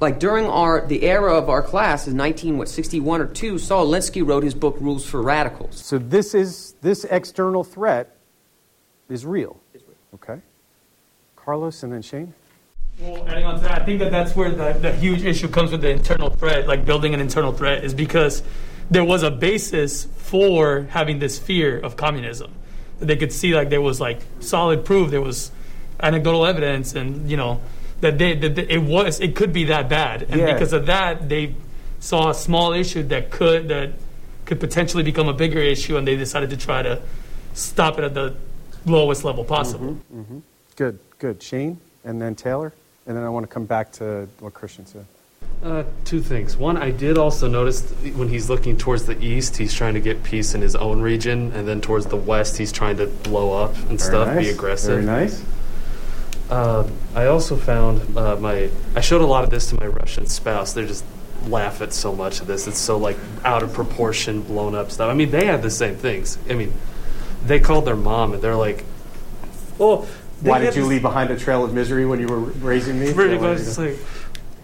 like during our the era of our class in 19 what 61 or 2 Saul Alinsky wrote his book Rules for Radicals. So this is this external threat is real. Okay. Carlos and then Shane. Well, adding on to that, I think that that's where the, the huge issue comes with the internal threat, like building an internal threat, is because there was a basis for having this fear of communism. They could see like there was like solid proof, there was anecdotal evidence, and you know that they that it was it could be that bad, and Yeah. because of that, they saw a small issue that could that could potentially become a bigger issue, and they decided to try to stop it at the lowest level possible. Mm-hmm. Good, good. Shane and then Taylor, and then I want to come back to what Christian said. Uh, two things. One, I did also notice when he's looking towards the east, he's trying to get peace in his own region, and then towards the west, he's trying to blow up and Very stuff, be aggressive. Very nice. Uh, I also found uh, my. I showed a lot of this to my Russian spouse. They just laugh at so much of this. It's so like out of proportion, blown up stuff. I mean, they had the same things. I mean, they called their mom and they're like, "Oh, they Why did you leave behind a trail of misery when you were raising me? Pretty much, it's like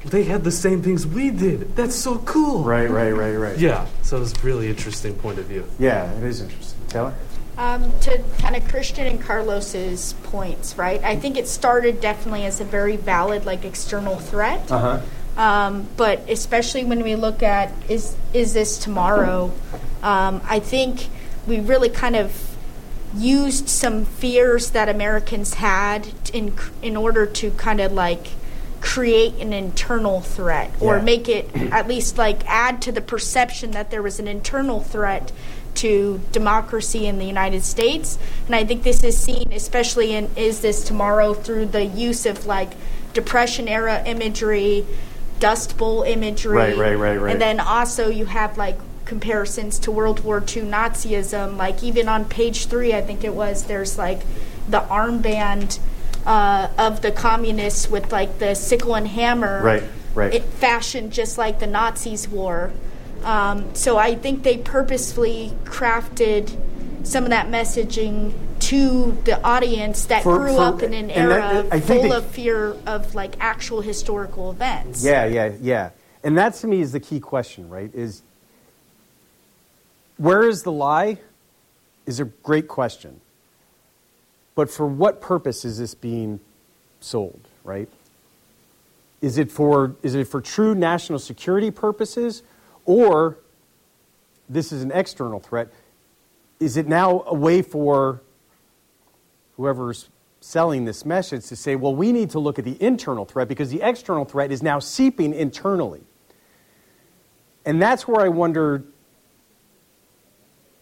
they had the same things we did. That's so cool. Right, right, right, right. Yeah. So it was really interesting point of view. Yeah, it is interesting. Taylor? Um, to kind of Christian and Carlos's points, right? I think it started definitely as a very valid, like external threat. Uh huh. Um, but especially when we look at is is this tomorrow? Um, I think we really kind of used some fears that Americans had in in order to kind of like create an internal threat or Yeah. make it at least like add to the perception that there was an internal threat to democracy in the United States. And I think this is seen especially in Is This Tomorrow through the use of like depression era imagery, dust bowl imagery. Right, right, right, right. And then also you have like comparisons to World War II Nazism. Like even on page three, I think it was, there's like the armband uh, of the communists with like the sickle and hammer. Right, right. It fashioned just like the Nazis wore. Um, so I think they purposefully crafted some of that messaging to the audience that For- grew for- up in an that- era I full of fear of like actual historical events. Yeah, yeah, yeah. And that to me is the key question, right? Is where is the lie? Is a great question. But for what purpose is this being sold, right? Is it for is it for true national security purposes or this is an external threat? Is it now a way for whoever's selling this message to say, well, we need to look at the internal threat because the external threat is now seeping internally. And that's where I wonder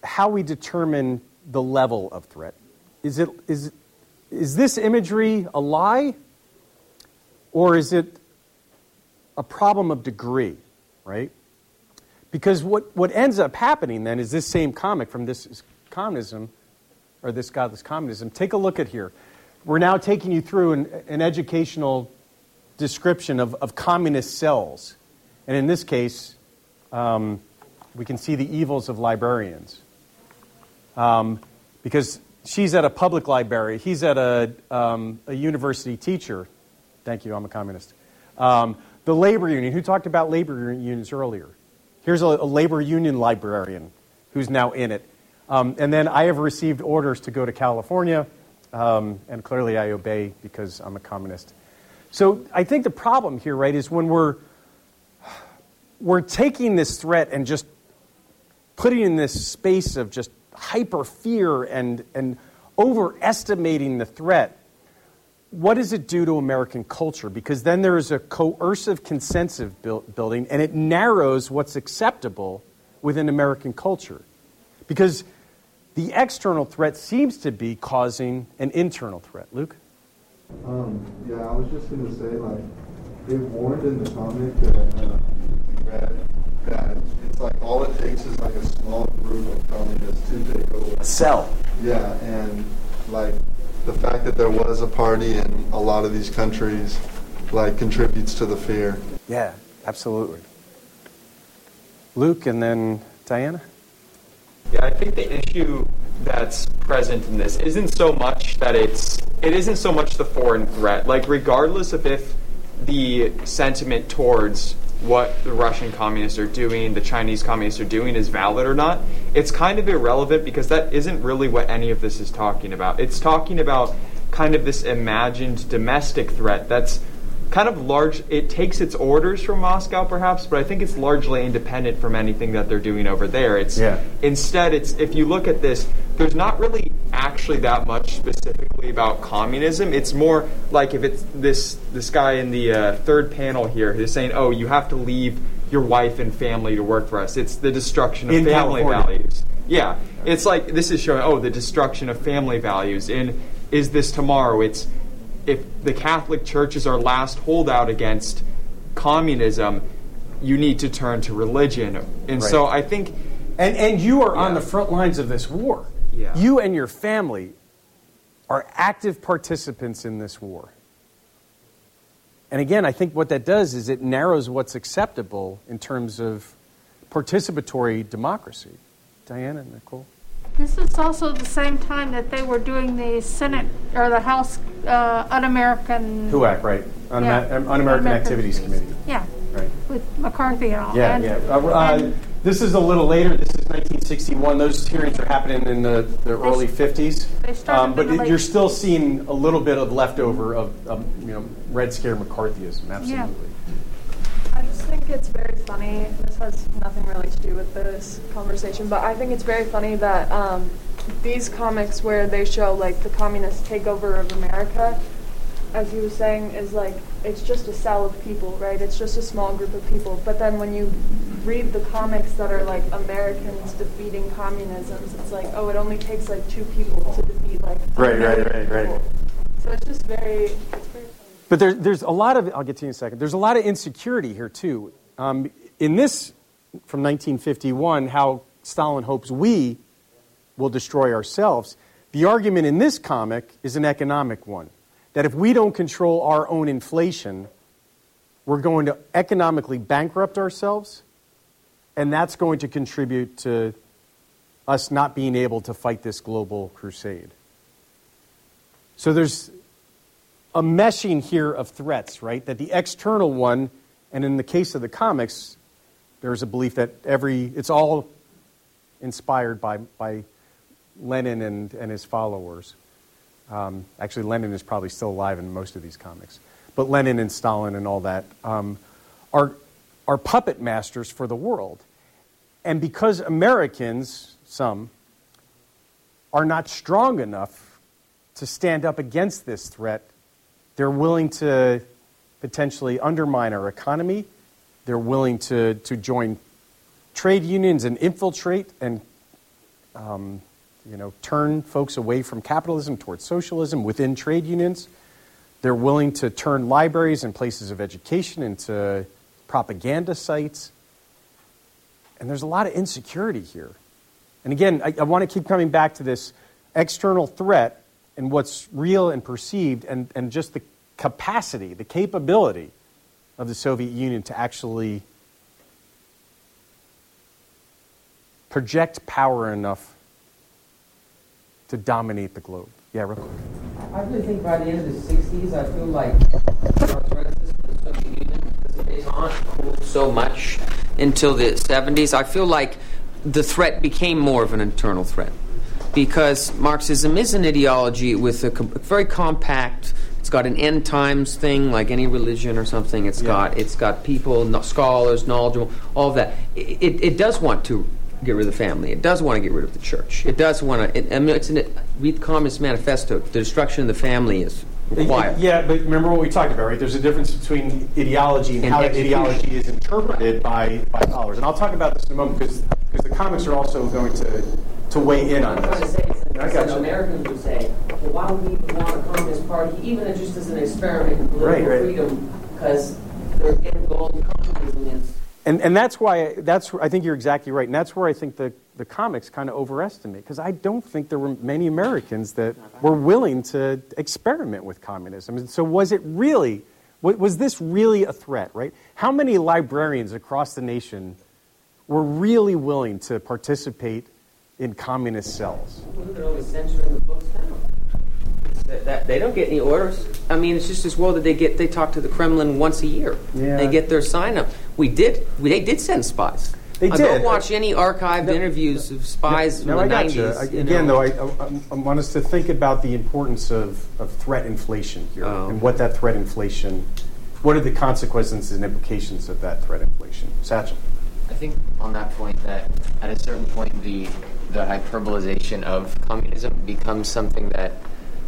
how we determine the level of threat. Is, it, is, is this imagery a lie? Or is it a problem of degree, right? Because what, what ends up happening then is this same comic from this communism, or this godless communism. Take a look at here. We're now taking you through an, an educational description of, of communist cells. And in this case, um, we can see the evils of librarians. Um, because she's at a public library, he's at a, um, a university teacher. Thank you, I'm a communist. Um, the labor union, who talked about labor unions earlier? Here's a, a labor union librarian who's now in it. Um, and then I have received orders to go to California, um, and clearly I obey because I'm a communist. So I think the problem here, right, is when we're we're taking this threat and just putting in this space of just hyper fear and and overestimating the threat, what does it do to American culture? Because then there is a coercive consensus build, building, and it narrows what's acceptable within American culture. Because the external threat seems to be causing an internal threat. Luke? Um, yeah, I was just going to say, like, they warned in the comic that uh, read that it's like all it takes is like a small group of communists to take over. A cell. Yeah, and like the fact that there was a party in a lot of these countries, like contributes to the fear. Yeah, absolutely. Luke and then Diana? Yeah, I think the issue that's present in this isn't so much that it's it isn't so much the foreign threat. Like regardless of if the sentiment towards what the Russian communists are doing, the Chinese communists are doing is valid or not, it's kind of irrelevant because that isn't really what any of this is talking about. It's talking about kind of this imagined domestic threat that's kind of large it takes its orders from Moscow perhaps, but I think it's largely independent from anything that they're doing over there. It's Yeah. instead it's if you look at this, there's not really actually that much specifically about communism. It's more like if it's this this guy in the uh, third panel here who's saying, "Oh, you have to leave your wife and family to work for us." It's the destruction of In family California. values. Yeah, it's like this is showing oh the destruction of family values. In is this tomorrow? It's if the Catholic Church is our last holdout against communism, you need to turn to religion. And Right. so I think And, and you are on the front lines of this war. Yeah. You and your family are active participants in this war. And again, I think what that does is it narrows what's acceptable in terms of participatory democracy. Diana, Nicole? This is also the same time that they were doing the Senate or the House uh, Un-American. HUAC, right. Un- Yeah. Un- Un-American Activities Committee. Yeah, Right. with McCarthy and all. Yeah, And- yeah. Uh, uh, this is a little later. This is 1961. Those hearings are happening in the, the early 50s. they started Um, but in the it- you're still seeing a little bit of leftover of, of you know Red Scare McCarthyism. Absolutely. I think it's very funny. This has nothing really to do with this conversation, but I think it's very funny that um, these comics where they show like the communist takeover of America, as he was saying, is like it's just a cell of people, right? It's just a small group of people. But then when you read the comics that are like Americans defeating communisms, it's like oh, it only takes like two people to defeat like Right, right, right, right. people. So it's just very, it's very But there, there's a lot of, I'll get to you in a second, there's a lot of insecurity here, too. Um, in this, from 1951, how Stalin hopes we will destroy ourselves, the argument in this comic is an economic one. That if we don't control our own inflation, we're going to economically bankrupt ourselves, and that's going to contribute to us not being able to fight this global crusade. So there's a meshing here of threats, right? That the external one, and in the case of the comics, there's a belief that every it's all inspired by by Lenin and, and his followers. Um, actually, Lenin is probably still alive in most of these comics, but Lenin and Stalin and all that um, are are puppet masters for the world, and because Americans, some, are not strong enough to stand up against this threat, they're willing to potentially undermine our economy. They're willing to, to join trade unions and infiltrate and um, you know, turn folks away from capitalism towards socialism within trade unions. They're willing to turn libraries and places of education into propaganda sites. And there's a lot of insecurity here. And again, I, I want to keep coming back to this external threat and what's real and perceived, and, and just the capacity, the capability of the Soviet Union to actually project power enough to dominate the globe. Yeah, real quick. I really think by the end of the 60s, I feel like the Soviet Union, so much until the 70s, I feel like the threat became more of an internal threat. Because Marxism is an ideology with a com- very compact, it's got an end times thing like any religion or something. It's got it's got people, no- scholars, knowledgeable, all of that. It, it, it does want to get rid of the family. It does want to get rid of the church. It does want to. It, I mean, it's in it. Read the Communist Manifesto. The destruction of the family is required. Yeah, but remember what we talked about, right? There's a difference between ideology and, And how that ideology is interpreted by, by followers. And I'll talk about this in a moment because the comics are also going to, to weigh in on this. say I got you. Americans would say, well, why would we even want a communist party, even if just as an experiment in political Right, right. freedom? Because end goal in communism is And, and that's why that's I think you're exactly right, and that's where I think the, the comics kind of overestimate because I don't think there were many Americans that were willing to experiment with communism. And so was it really was this really a threat? Right? How many librarians across the nation were really willing to participate in communist cells? They're always censoring the books now. That, that- they don't get any orders. I mean, it's just as well that they get they talk to the Kremlin once a year. Yeah. They get their sign up. We did. We, they did send spies. They Uh, did. Go watch any archived interviews of spies No, from I the got you. 90s. I- Again, know. though, I, I, I want us to think about the importance of, of threat inflation here Oh. and what that threat inflation, what are the consequences and implications of that threat inflation? Satchel. I think on that point that at a certain point the the hyperbolization of communism becomes something that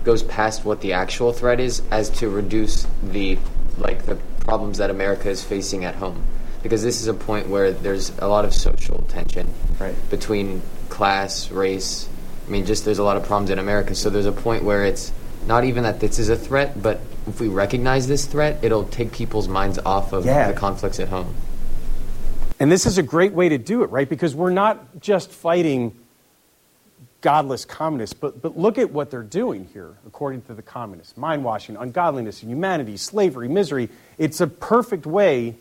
goes past what the actual threat is as to reduce the like the problems that America is facing at home. Because this is a point where there's a lot of social tension right. between class, race. I mean, just there's a lot of problems in America. So there's a point where it's not even that this is a threat, but if we recognize this threat, it'll take people's minds off of Yeah. the conflicts at home. And this is a great way to do it, right? Because we're not just fighting godless communists, but, but look at what they're doing here, according to the communists mind washing, ungodliness, humanity, slavery, misery. It's a perfect way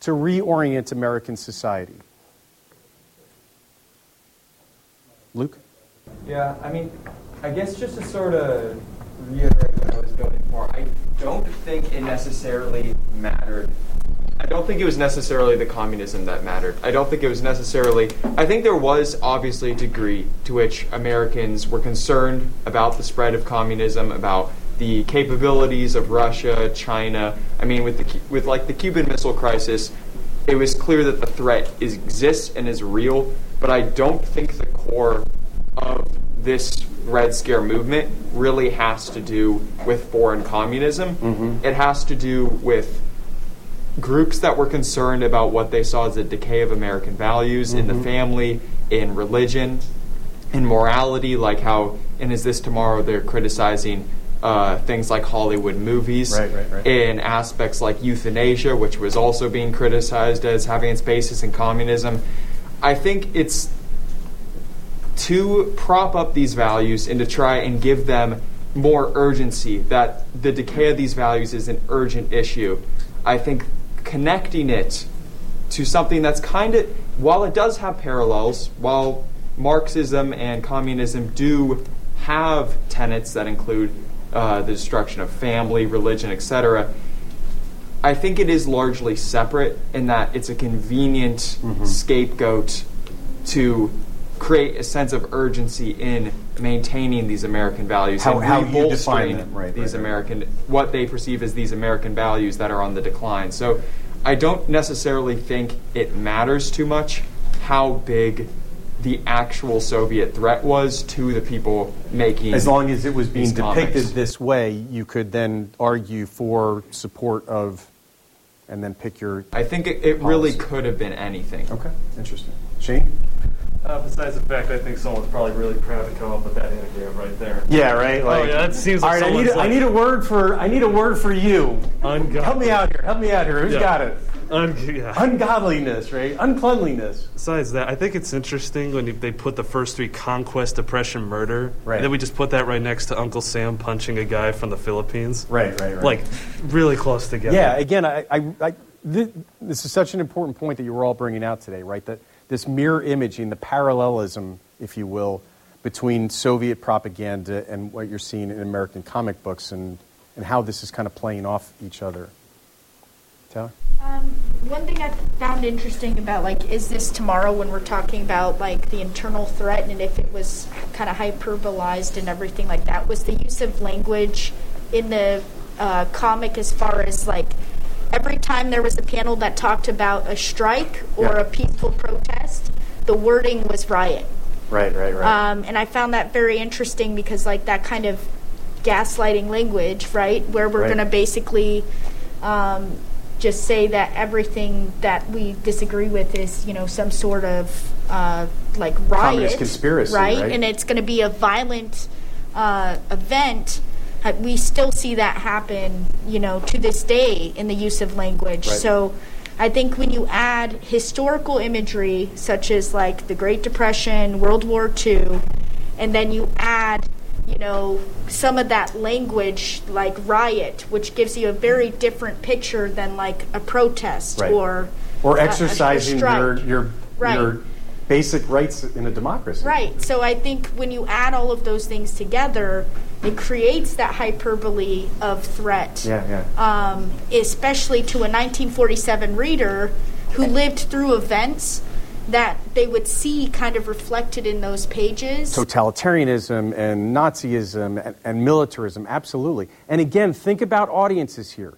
to reorient American society. Luke? Yeah, I mean, I guess just to sort of reiterate what I was going for, I don't think it necessarily mattered. I don't think it was necessarily the communism that mattered. I don't think it was necessarily. I think there was obviously a degree to which Americans were concerned about the spread of communism, about the capabilities of Russia, China. I mean, with the with like the Cuban Missile Crisis, it was clear that the threat is, exists and is real. But I don't think the core of this Red Scare movement really has to do with foreign communism. Mm-hmm. It has to do with groups that were concerned about what they saw as a decay of American values in the Mhm. family, in religion, in morality, like how in Is This Tomorrow they're criticizing uh, things like Hollywood movies, Right, right, right. in aspects like euthanasia, which was also being criticized as having its basis in communism. I think it's to prop up these values and to try and give them more urgency, that the decay of these values is an urgent issue. I think connecting it to something that's kind of, while it does have parallels, while Marxism and communism do have tenets that include uh, the destruction of family, religion, etc., I think it is largely separate in that it's a convenient scapegoat to create a sense of urgency in maintaining these American values How- and how you define them, right, these right, right. American what they perceive as these American values that are on the decline. So I don't necessarily think it matters too much how big the actual Soviet threat was to the people making As long as it was being depicted comics. this way, you could then argue for support of, and then pick your. I think it, it really could have been anything. Okay, interesting. Shane? Uh, besides the fact, I think someone's probably really proud to come up with that anagram right there. Yeah, right. Like, oh yeah, that seems All like right, I need, someone's a, I need a word for I need a word for you. Ungodly. Help me out here. Help me out here. Who's Yeah. got it? Un- yeah. Ungodliness, right? Uncleanliness. Besides that, I think it's interesting when you- they put the first three conquest, oppression, murder. Right. And then we just put that right next to Uncle Sam punching a guy from the Philippines. Right, right, right. Like really close together. Yeah, again, I, I, I, thi- this is such an important point that you were all bringing out today, right? That this mirror imaging, the parallelism, if you will, between Soviet propaganda and what you're seeing in American comic books and, and how this is kind of playing off each other. Taylor? Um, one thing I found interesting about like is this tomorrow when we're talking about like the internal threat and if it was kind of hyperbolized and everything like that was the use of language in the uh, comic as far as like every time there was a panel that talked about a strike or Yeah. a peaceful protest the wording was riot. Right, right, right. Um, and I found that very interesting because, like, that kind of gaslighting language, right, where we're Right. going to basically um, just say that everything that we disagree with is, you know, some sort of uh, like riot, Communist conspiracy, right? And it's going to be a violent uh, event. We still see that happen, you know, to this day in the use of language. Right. So. I think when you add historical imagery, such as like the Great Depression, World War II, and then you add, you know, some of that language like riot, which gives you a very different picture than like a protest Right. or or a- a- a exercising your your Right. your basic rights in a democracy. Right. So I think when you add all of those things together, it creates that hyperbole of threat. Yeah, yeah. Um, especially to a 1947 reader who lived through events that they would see kind of reflected in those pages. Totalitarianism and Nazism and, and militarism, absolutely. And again, think about audiences here.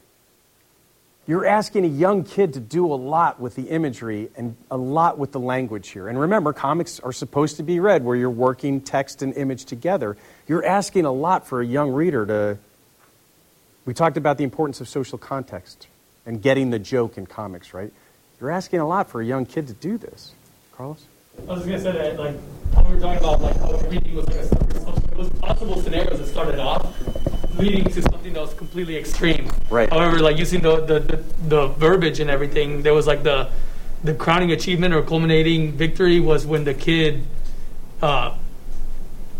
You're asking a young kid to do a lot with the imagery and a lot with the language here. And remember, comics are supposed to be read where you're working text and image together. You're asking a lot for a young reader to. We talked about the importance of social context and getting the joke in comics, right? You're asking a lot for a young kid to do this. Carlos? I was gonna say that, like, we were talking about, like, how everything was like a slippery slope. It was possible scenarios that started off leading to something that was completely extreme. Right. However, like using the, the, the, the verbiage and everything, there was like the the crowning achievement or culminating victory was when the kid uh,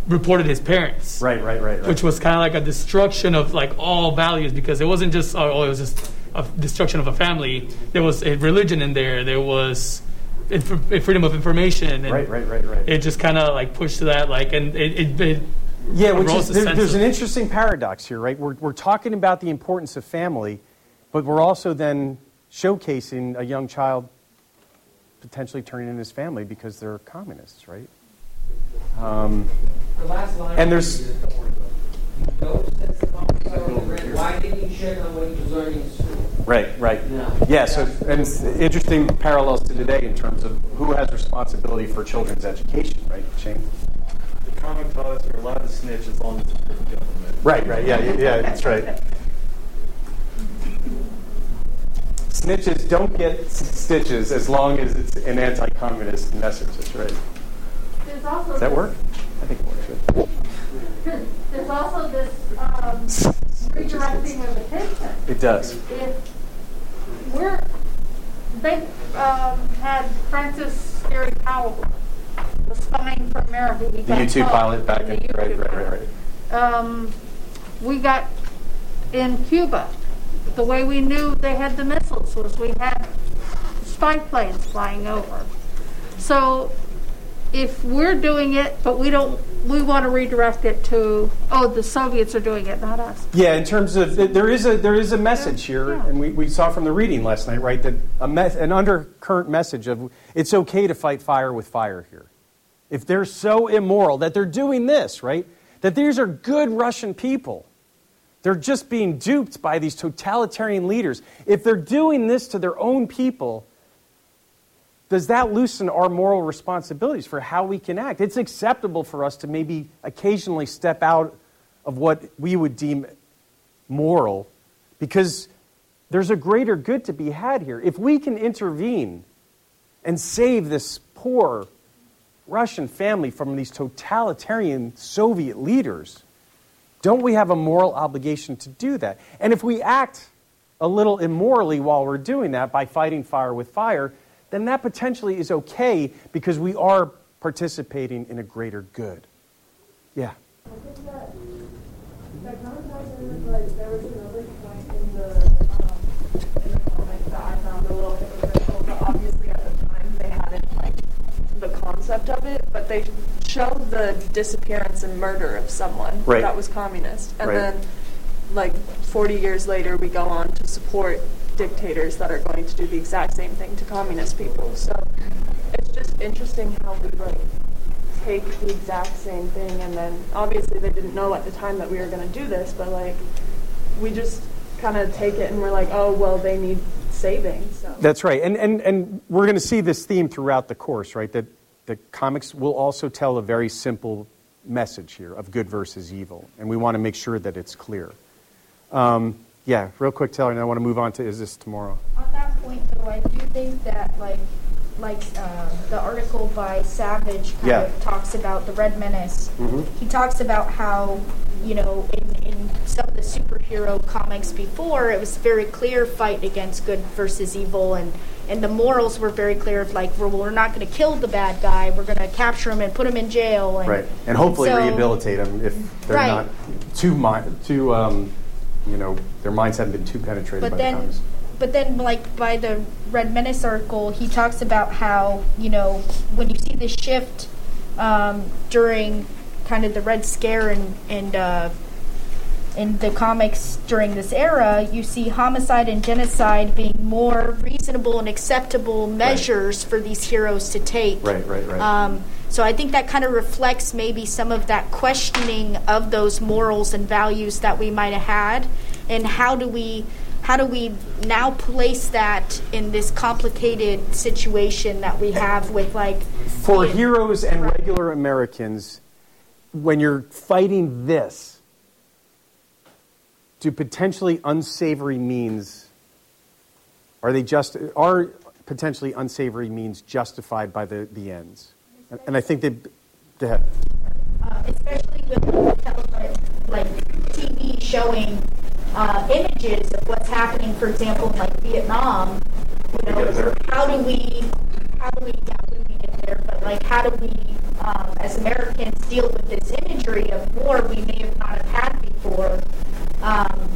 reported his parents. Right, right, right, right. Which was kind of like a destruction of like all values because it wasn't just oh, it was just a destruction of a family. There was a religion in there. There was inf- freedom of information. And Right, right, right, right. It just kind of like pushed to that like and it. it, it Yeah, which is, there, there's an interesting paradox here, right? We're, we're talking about the importance of family, but we're also then showcasing a young child potentially turning in his family because they're communists, right? Um, The last line. and there's Why didn't you check on what he was learning in school? right, right, Yeah. So, and it's interesting parallels to today in terms of who has responsibility for children's education, right, Shane? The comic taught you're allowed to snitch as long as it's for the government. Right, right, yeah, yeah, yeah, that's right. Snitches don't get s- stitches as long as it's an anti-communist message. That's right. There's also Does that work? I think it works. Good. There's also this um, redirecting of attention. It does. If we're, they um, had Francis Gary Powell, the spying for America. he The got U-2 pilot back in right, right, right, right. um, we got in Cuba. The way we knew they had the missiles was we had spy planes flying over. So if we're doing it, but we don't, we want to redirect it to, oh, the Soviets are doing it, not us. Yeah, in terms of there is a there is a message here, and we, we saw from the reading last night, right? That a me- an undercurrent message of it's okay to fight fire with fire here. If they're so immoral that they're doing this, right? That these are good Russian people. They're just being duped by these totalitarian leaders. If they're doing this to their own people, does that loosen our moral responsibilities for how we can act? It's acceptable for us to maybe occasionally step out of what we would deem moral because there's a greater good to be had here. If we can intervene and save this poor Russian family from these totalitarian Soviet leaders, don't we have a moral obligation to do that? And if we act a little immorally while we're doing that by fighting fire with fire, then that potentially is okay because we are participating in a greater good. Yeah. That kind of ties in with, like, there was another point in the, um, in the comic that I found a little hypocritical, but obviously at the time they hadn't, like, the concept of it, but they showed the disappearance and murder of someone Right. that was communist. And Right. then, like, 40 years later, we go on to support dictators that are going to do the exact same thing to communist people. So it's just interesting how we, like, take the exact same thing and then obviously they didn't know at the time that we were going to do this but like we just kind of take it and we're like oh well they need saving so That's right. And, and, and we're going to see this theme throughout the course, right? That the comics will also tell a very simple message here of good versus evil, and we want to make sure that it's clear. Um, yeah, real quick, Taylor, and I want to move on to Is This Tomorrow? On that point, though, I do think that, like, like uh, the article by Savage kind Yeah. of talks about the Red Menace. Mhm. He talks about how, you know, in, in some of the superhero comics before, it was very clear fight against good versus evil, and, and the morals were very clear of like, well, we're not going to kill the bad guy, we're going to capture him and put him in jail. And, Right, and hopefully so- rehabilitate him if they're Right. not too, mi- too um, you know, their minds haven't been too penetrated But by then, the but then, like by the Red Menace article, he talks about how you know when you see this shift um, during kind of the Red Scare and and uh, in the comics during this era, you see homicide and genocide being more reasonable and acceptable measures for these heroes to take. Right, right, right. Um, so I think that kind of reflects maybe some of that questioning of those morals and values that we might have had, and how do we how do we now place that in this complicated situation that we have with like For heroes and regular Americans, when you're fighting this, do potentially unsavory means are they just are potentially unsavory means justified by the, the ends? And, and I think they go ahead. uh, especially with television, like TV showing uh, images of what's happening, for example, in like Vietnam. You know, how do we, how do we, yeah, we get there, but like, how do we, um, as Americans, deal with this imagery of war we may have not have had before, um,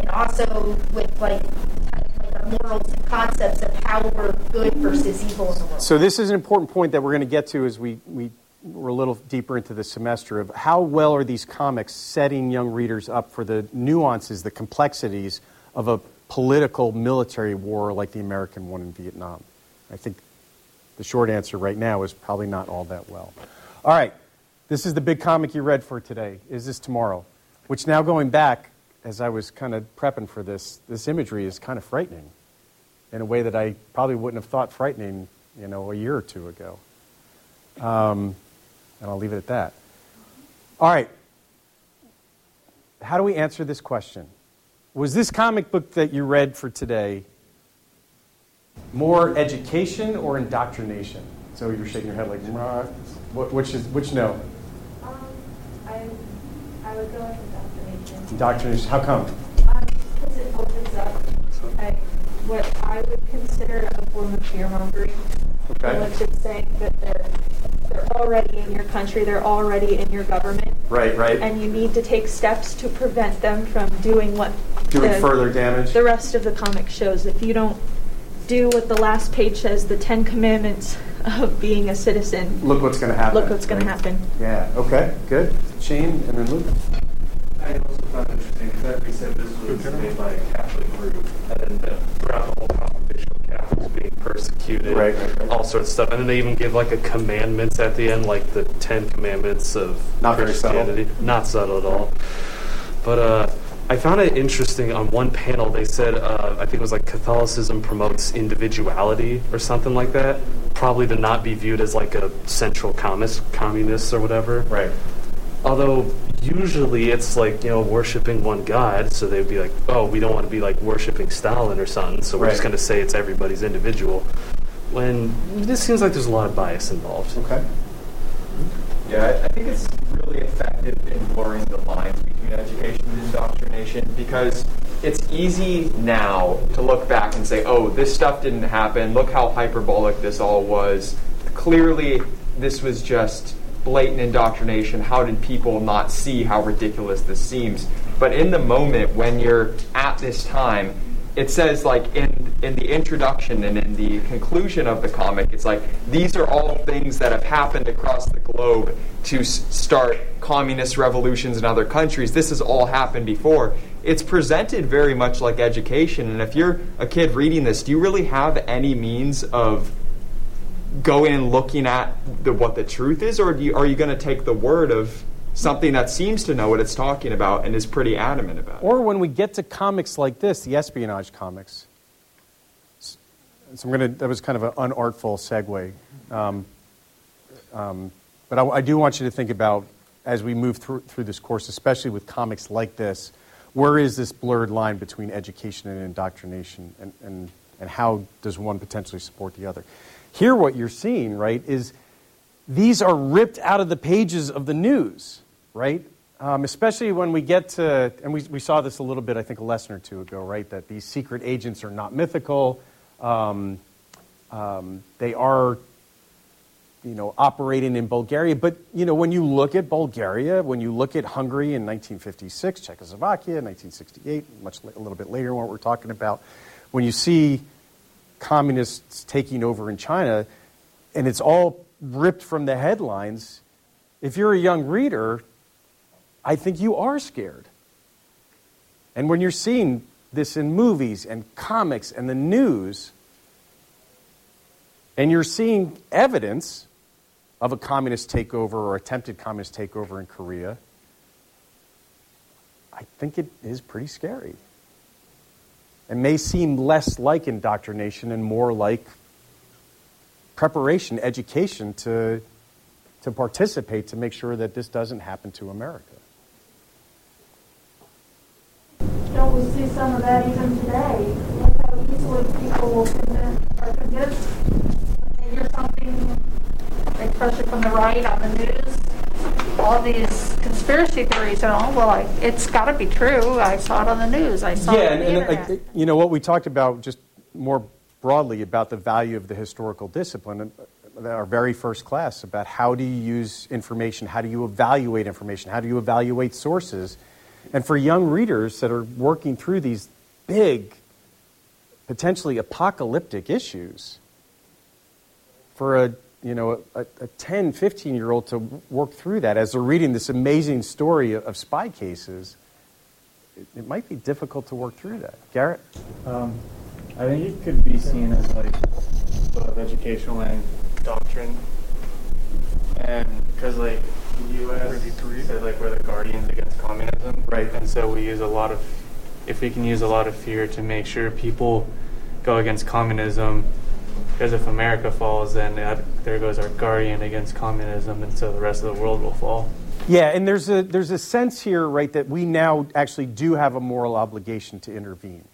and also with like, kind of like our morals and concepts of how we're good versus evil in the world. So this is an important point that we're going to get to as we, we we're a little deeper into the semester of how well are these comics setting young readers up for the nuances, the complexities of a political military war like the American one in Vietnam. I think the short answer right now is probably not all that well. All right, this is the big comic you read for today. Is this tomorrow? Which now going back, as I was kind of prepping for this, this imagery is kind of frightening in a way that I probably wouldn't have thought frightening, you know, a year or two ago. Um, and I'll leave it at that. All right. How do we answer this question? Was this comic book that you read for today more education or indoctrination? So you're shaking your head like. Which is which no? I, I would go with indoctrination. Indoctrination. How come? Because it opens up I, what I would consider a form of fear mongering. Okay. Which is saying that they're they're already in your country, they're already in your government. Right, right. And you need to take steps to prevent them from doing what Doing the, further damage? The rest of the comic shows. If you don't do what the last page says, the Ten Commandments of being a citizen. Look what's going to happen. Look what's going to happen. Yeah. Okay. Good. Shane and then Luke. I also found it interesting that we said this was made by a Catholic group, and the, persecuted, Right, right, right. all sorts of stuff. And then they even give like a commandments at the end, like the Ten Commandments of Not very subtle. Christianity. Not subtle at all. But uh, I found it interesting. On one panel, they said uh, I think it was like Catholicism promotes individuality or something like that. Probably to not be viewed as like a central communist, communist or whatever. Right. Although usually it's like you know worshiping one God, so they'd be like, oh, we don't want to be like worshiping Stalin or something, so we're just going to say it's everybody's individual. When this seems like there's a lot of bias involved. Okay. Yeah, I- I think it's really effective in blurring the lines between education and indoctrination because it's easy now to look back and say, oh, this stuff didn't happen. Look how hyperbolic this all was. Clearly, this was just blatant indoctrination. How did people not see how ridiculous this seems? But in the moment when you're at this time, it says like in in the introduction and in the conclusion of the comic it's like these are all things that have happened across the globe to s- start communist revolutions in other countries this has all happened before it's presented very much like education and if you're a kid reading this do you really have any means of going in looking at the, what the truth is or you, are you going to take the word of something that seems to know what it's talking about and is pretty adamant about it Or when we get to comics like this, the espionage comics. So I'm gonna. That was kind of an unartful segue. Um, Um, but I, I do want you to think about as we move through, through this course, especially with comics like this, where is this blurred line between education and indoctrination, and, and, and how does one potentially support the other? Here, what you're seeing, right, is these are ripped out of the pages of the news, right? Um, especially when we get to, and we, we saw this a little bit, I think, a lesson or two ago, right? That these secret agents are not mythical. Um, um, they are, you know, operating in Bulgaria. But, you know, when you look at Bulgaria, when you look at Hungary in 1956, Czechoslovakia in 1968, much a little bit later, what we're talking about, when you see communists taking over in China, and it's all ripped from the headlines, if you're a young reader, I think you are scared. And when you're seeing this in movies and comics and the news, and you're seeing evidence of a communist takeover or attempted communist takeover in Korea, I think it is pretty scary. It may seem less like indoctrination and more like preparation, education to, to participate to make sure that this doesn't happen to America. Don't we see some of that even today? Look how easily people will convince, are convinced they hear something, especially from the right on the news, all these conspiracy theories and all. Well, I, it's got to be true. I saw it on the news. I saw yeah, it on and, the and internet. like, you know what we talked about just more broadly about the value of the historical discipline. uh, Our very first class about how do you use information, how do you evaluate information, how do you evaluate sources, and for young readers that are working through these big, potentially apocalyptic issues, for a you know a, a 10, 15 year old to work through that as they're reading this amazing story of, of spy cases, it, it might be difficult to work through that. Garrett. Um, I think it could be seen as like both educational and doctrine, and because like the U.S. said like we're the guardians against communism, right? And so we use a lot of, if we can use a lot of fear to make sure people go against communism, because if America falls, then that, there goes our guardian against communism, and so the rest of the world will fall. Yeah, and there's a there's a sense here, right, that we now actually do have a moral obligation to intervene.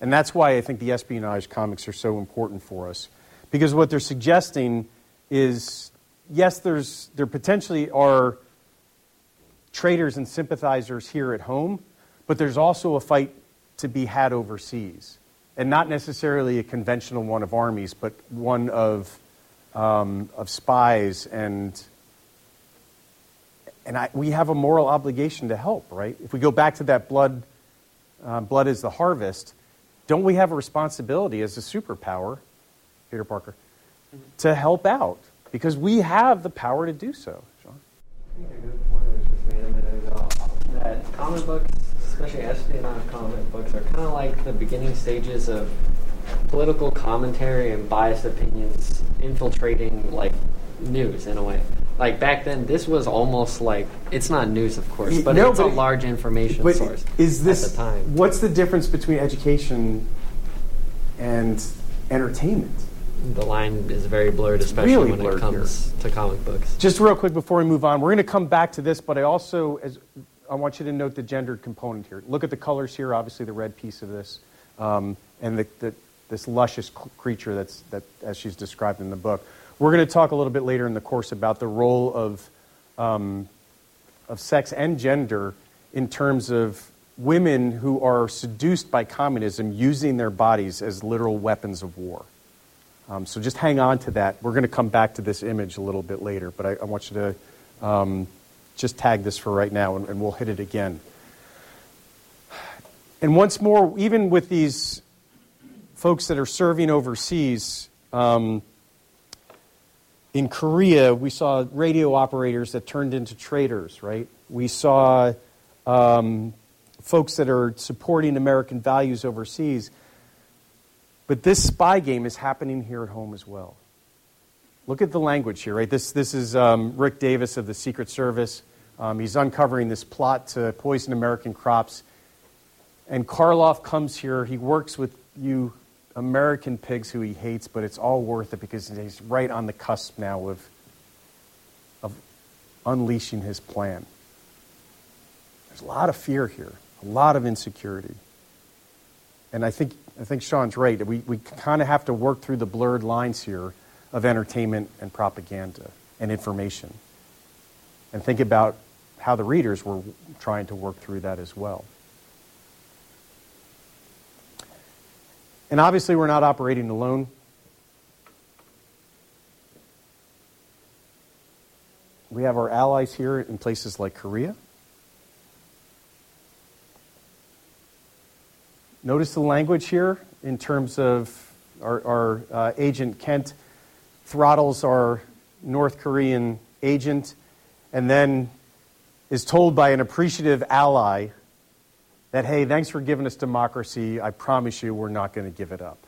And that's why I think the espionage comics are so important for us. Because what they're suggesting is yes, there's there potentially are traitors and sympathizers here at home, but there's also a fight to be had overseas. And not necessarily a conventional one of armies, but one of, um, of spies and and I, we have a moral obligation to help, right? If we go back to that blood, uh, blood is the harvest, don't we have a responsibility as a superpower, Peter Parker, to help out? Because we have the power to do so. Sean? I think a good point was just made a minute ago that comic books, especially espionage comic books, are kind of like the beginning stages of political commentary and biased opinions infiltrating like news in a way. Like back then, this was almost like it's not news, of course, but No, it's but- a large information But source is this at the time. what's the difference between education and entertainment? The line is very blurred, especially Really when blurred it comes to comic books. Just real quick before we move on, we're going to come back to this, but I also, as I want you to note the gendered component here. Look at the colors here, obviously the red piece of this, um, and the, the, this luscious creature that's that as she's described in the book. We're going to talk a little bit later in the course about the role of um, of sex and gender in terms of women who are seduced by communism using their bodies as literal weapons of war. Um, so just hang on to that. We're going to come back to this image a little bit later, but I, I want you to um, just tag this for right now, and, and we'll hit it again. And once more, even with these folks that are serving overseas, um, in Korea, we saw radio operators that turned into traitors, right? We saw um, folks that are supporting American values overseas. But this spy game is happening here at home as well. Look at the language here, right? This, this is um, Rick Davis of the Secret Service. Um, he's uncovering this plot to poison American crops. And Karloff comes here. He works with you American pigs who he hates, but it's all worth it because he's right on the cusp now of unleashing his plan. There's a lot of fear here, a lot of insecurity. And I think, I think Sean's right. We, we kind of have to work through the blurred lines here of entertainment and propaganda and information. And think about how the readers were trying to work through that as well. And obviously, we're not operating alone. We have our allies here in places like Korea. Notice the language here in terms of our, our uh, agent Kent throttles our North Korean agent and then is told by an appreciative ally that, hey, thanks for giving us democracy. I promise you we're not going to give it up.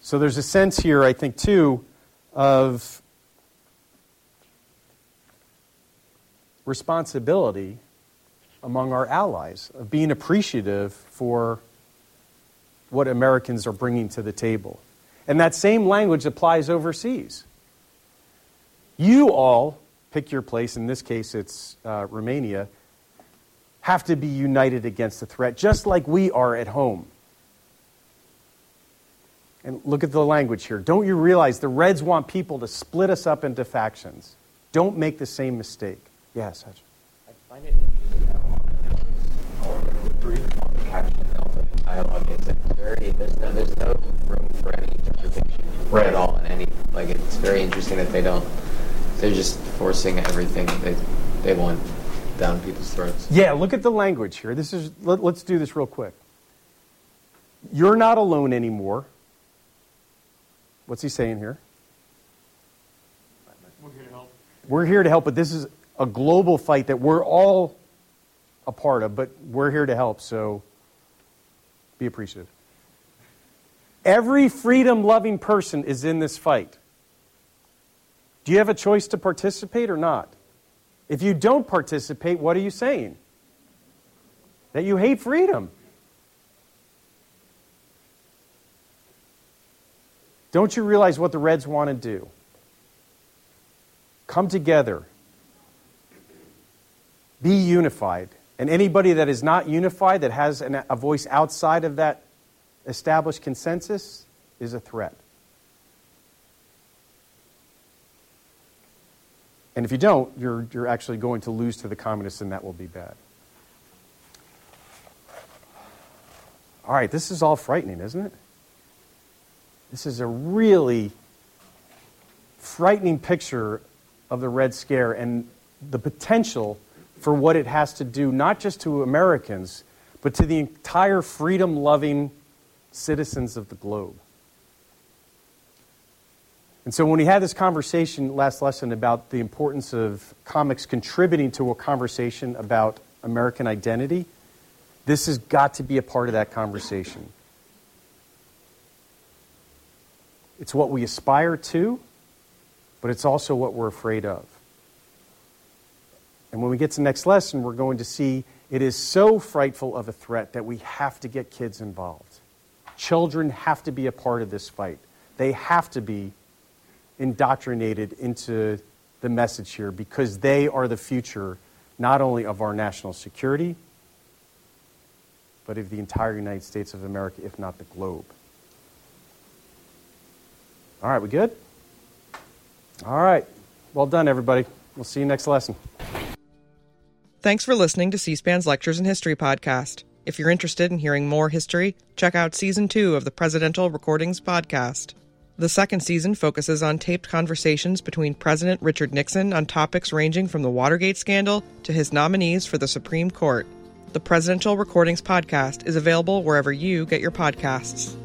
So there's a sense here, I think, too, of responsibility among our allies, of being appreciative for what Americans are bringing to the table. And that same language applies overseas. You all, pick your place, in this case it's uh, Romania, have to be united against the threat, just like we are at home. And look at the language here. Don't you realize the Reds want people to split us up into factions? Don't make the same mistake. Yes, Hutch. I find it interesting how dialogue is very there's no, there's no room for any interpretation right. at all in any like it's very interesting that they don't they're just forcing everything they they want down people's throats. Yeah, look at the language here. This is let, let's do this real quick. You're not alone anymore. What's he saying here? We're here to help. We're here to help, but this is a global fight that we're all a part of, but we're here to help, so be appreciative. Every freedom loving person is in this fight. Do you have a choice to participate or not? If you don't participate, what are you saying? That you hate freedom. Don't you realize what the Reds want to do? Come together. Be unified. And anybody that is not unified, that has an, a voice outside of that established consensus, is a threat. And if you don't, you're, you're actually going to lose to the communists, and that will be bad. All right, this is all frightening, isn't it? This is a really frightening picture of the Red Scare and the potential for what it has to do, not just to Americans, but to the entire freedom loving citizens of the globe. And so, when we had this conversation last lesson about the importance of comics contributing to a conversation about American identity, this has got to be a part of that conversation. It's what we aspire to, but it's also what we're afraid of. And when we get to the next lesson, we're going to see it is so frightful of a threat that we have to get kids involved. Children have to be a part of this fight. They have to be indoctrinated into the message here because they are the future not only of our national security, but of the entire United States of America, if not the globe. All right, we good? All right. Well done, everybody. We'll see you next lesson. Thanks for listening to C SPAN's Lectures in History podcast. If you're interested in hearing more history, check out season two of the Presidential Recordings podcast. The second season focuses on taped conversations between President Richard Nixon on topics ranging from the Watergate scandal to his nominees for the Supreme Court. The Presidential Recordings podcast is available wherever you get your podcasts.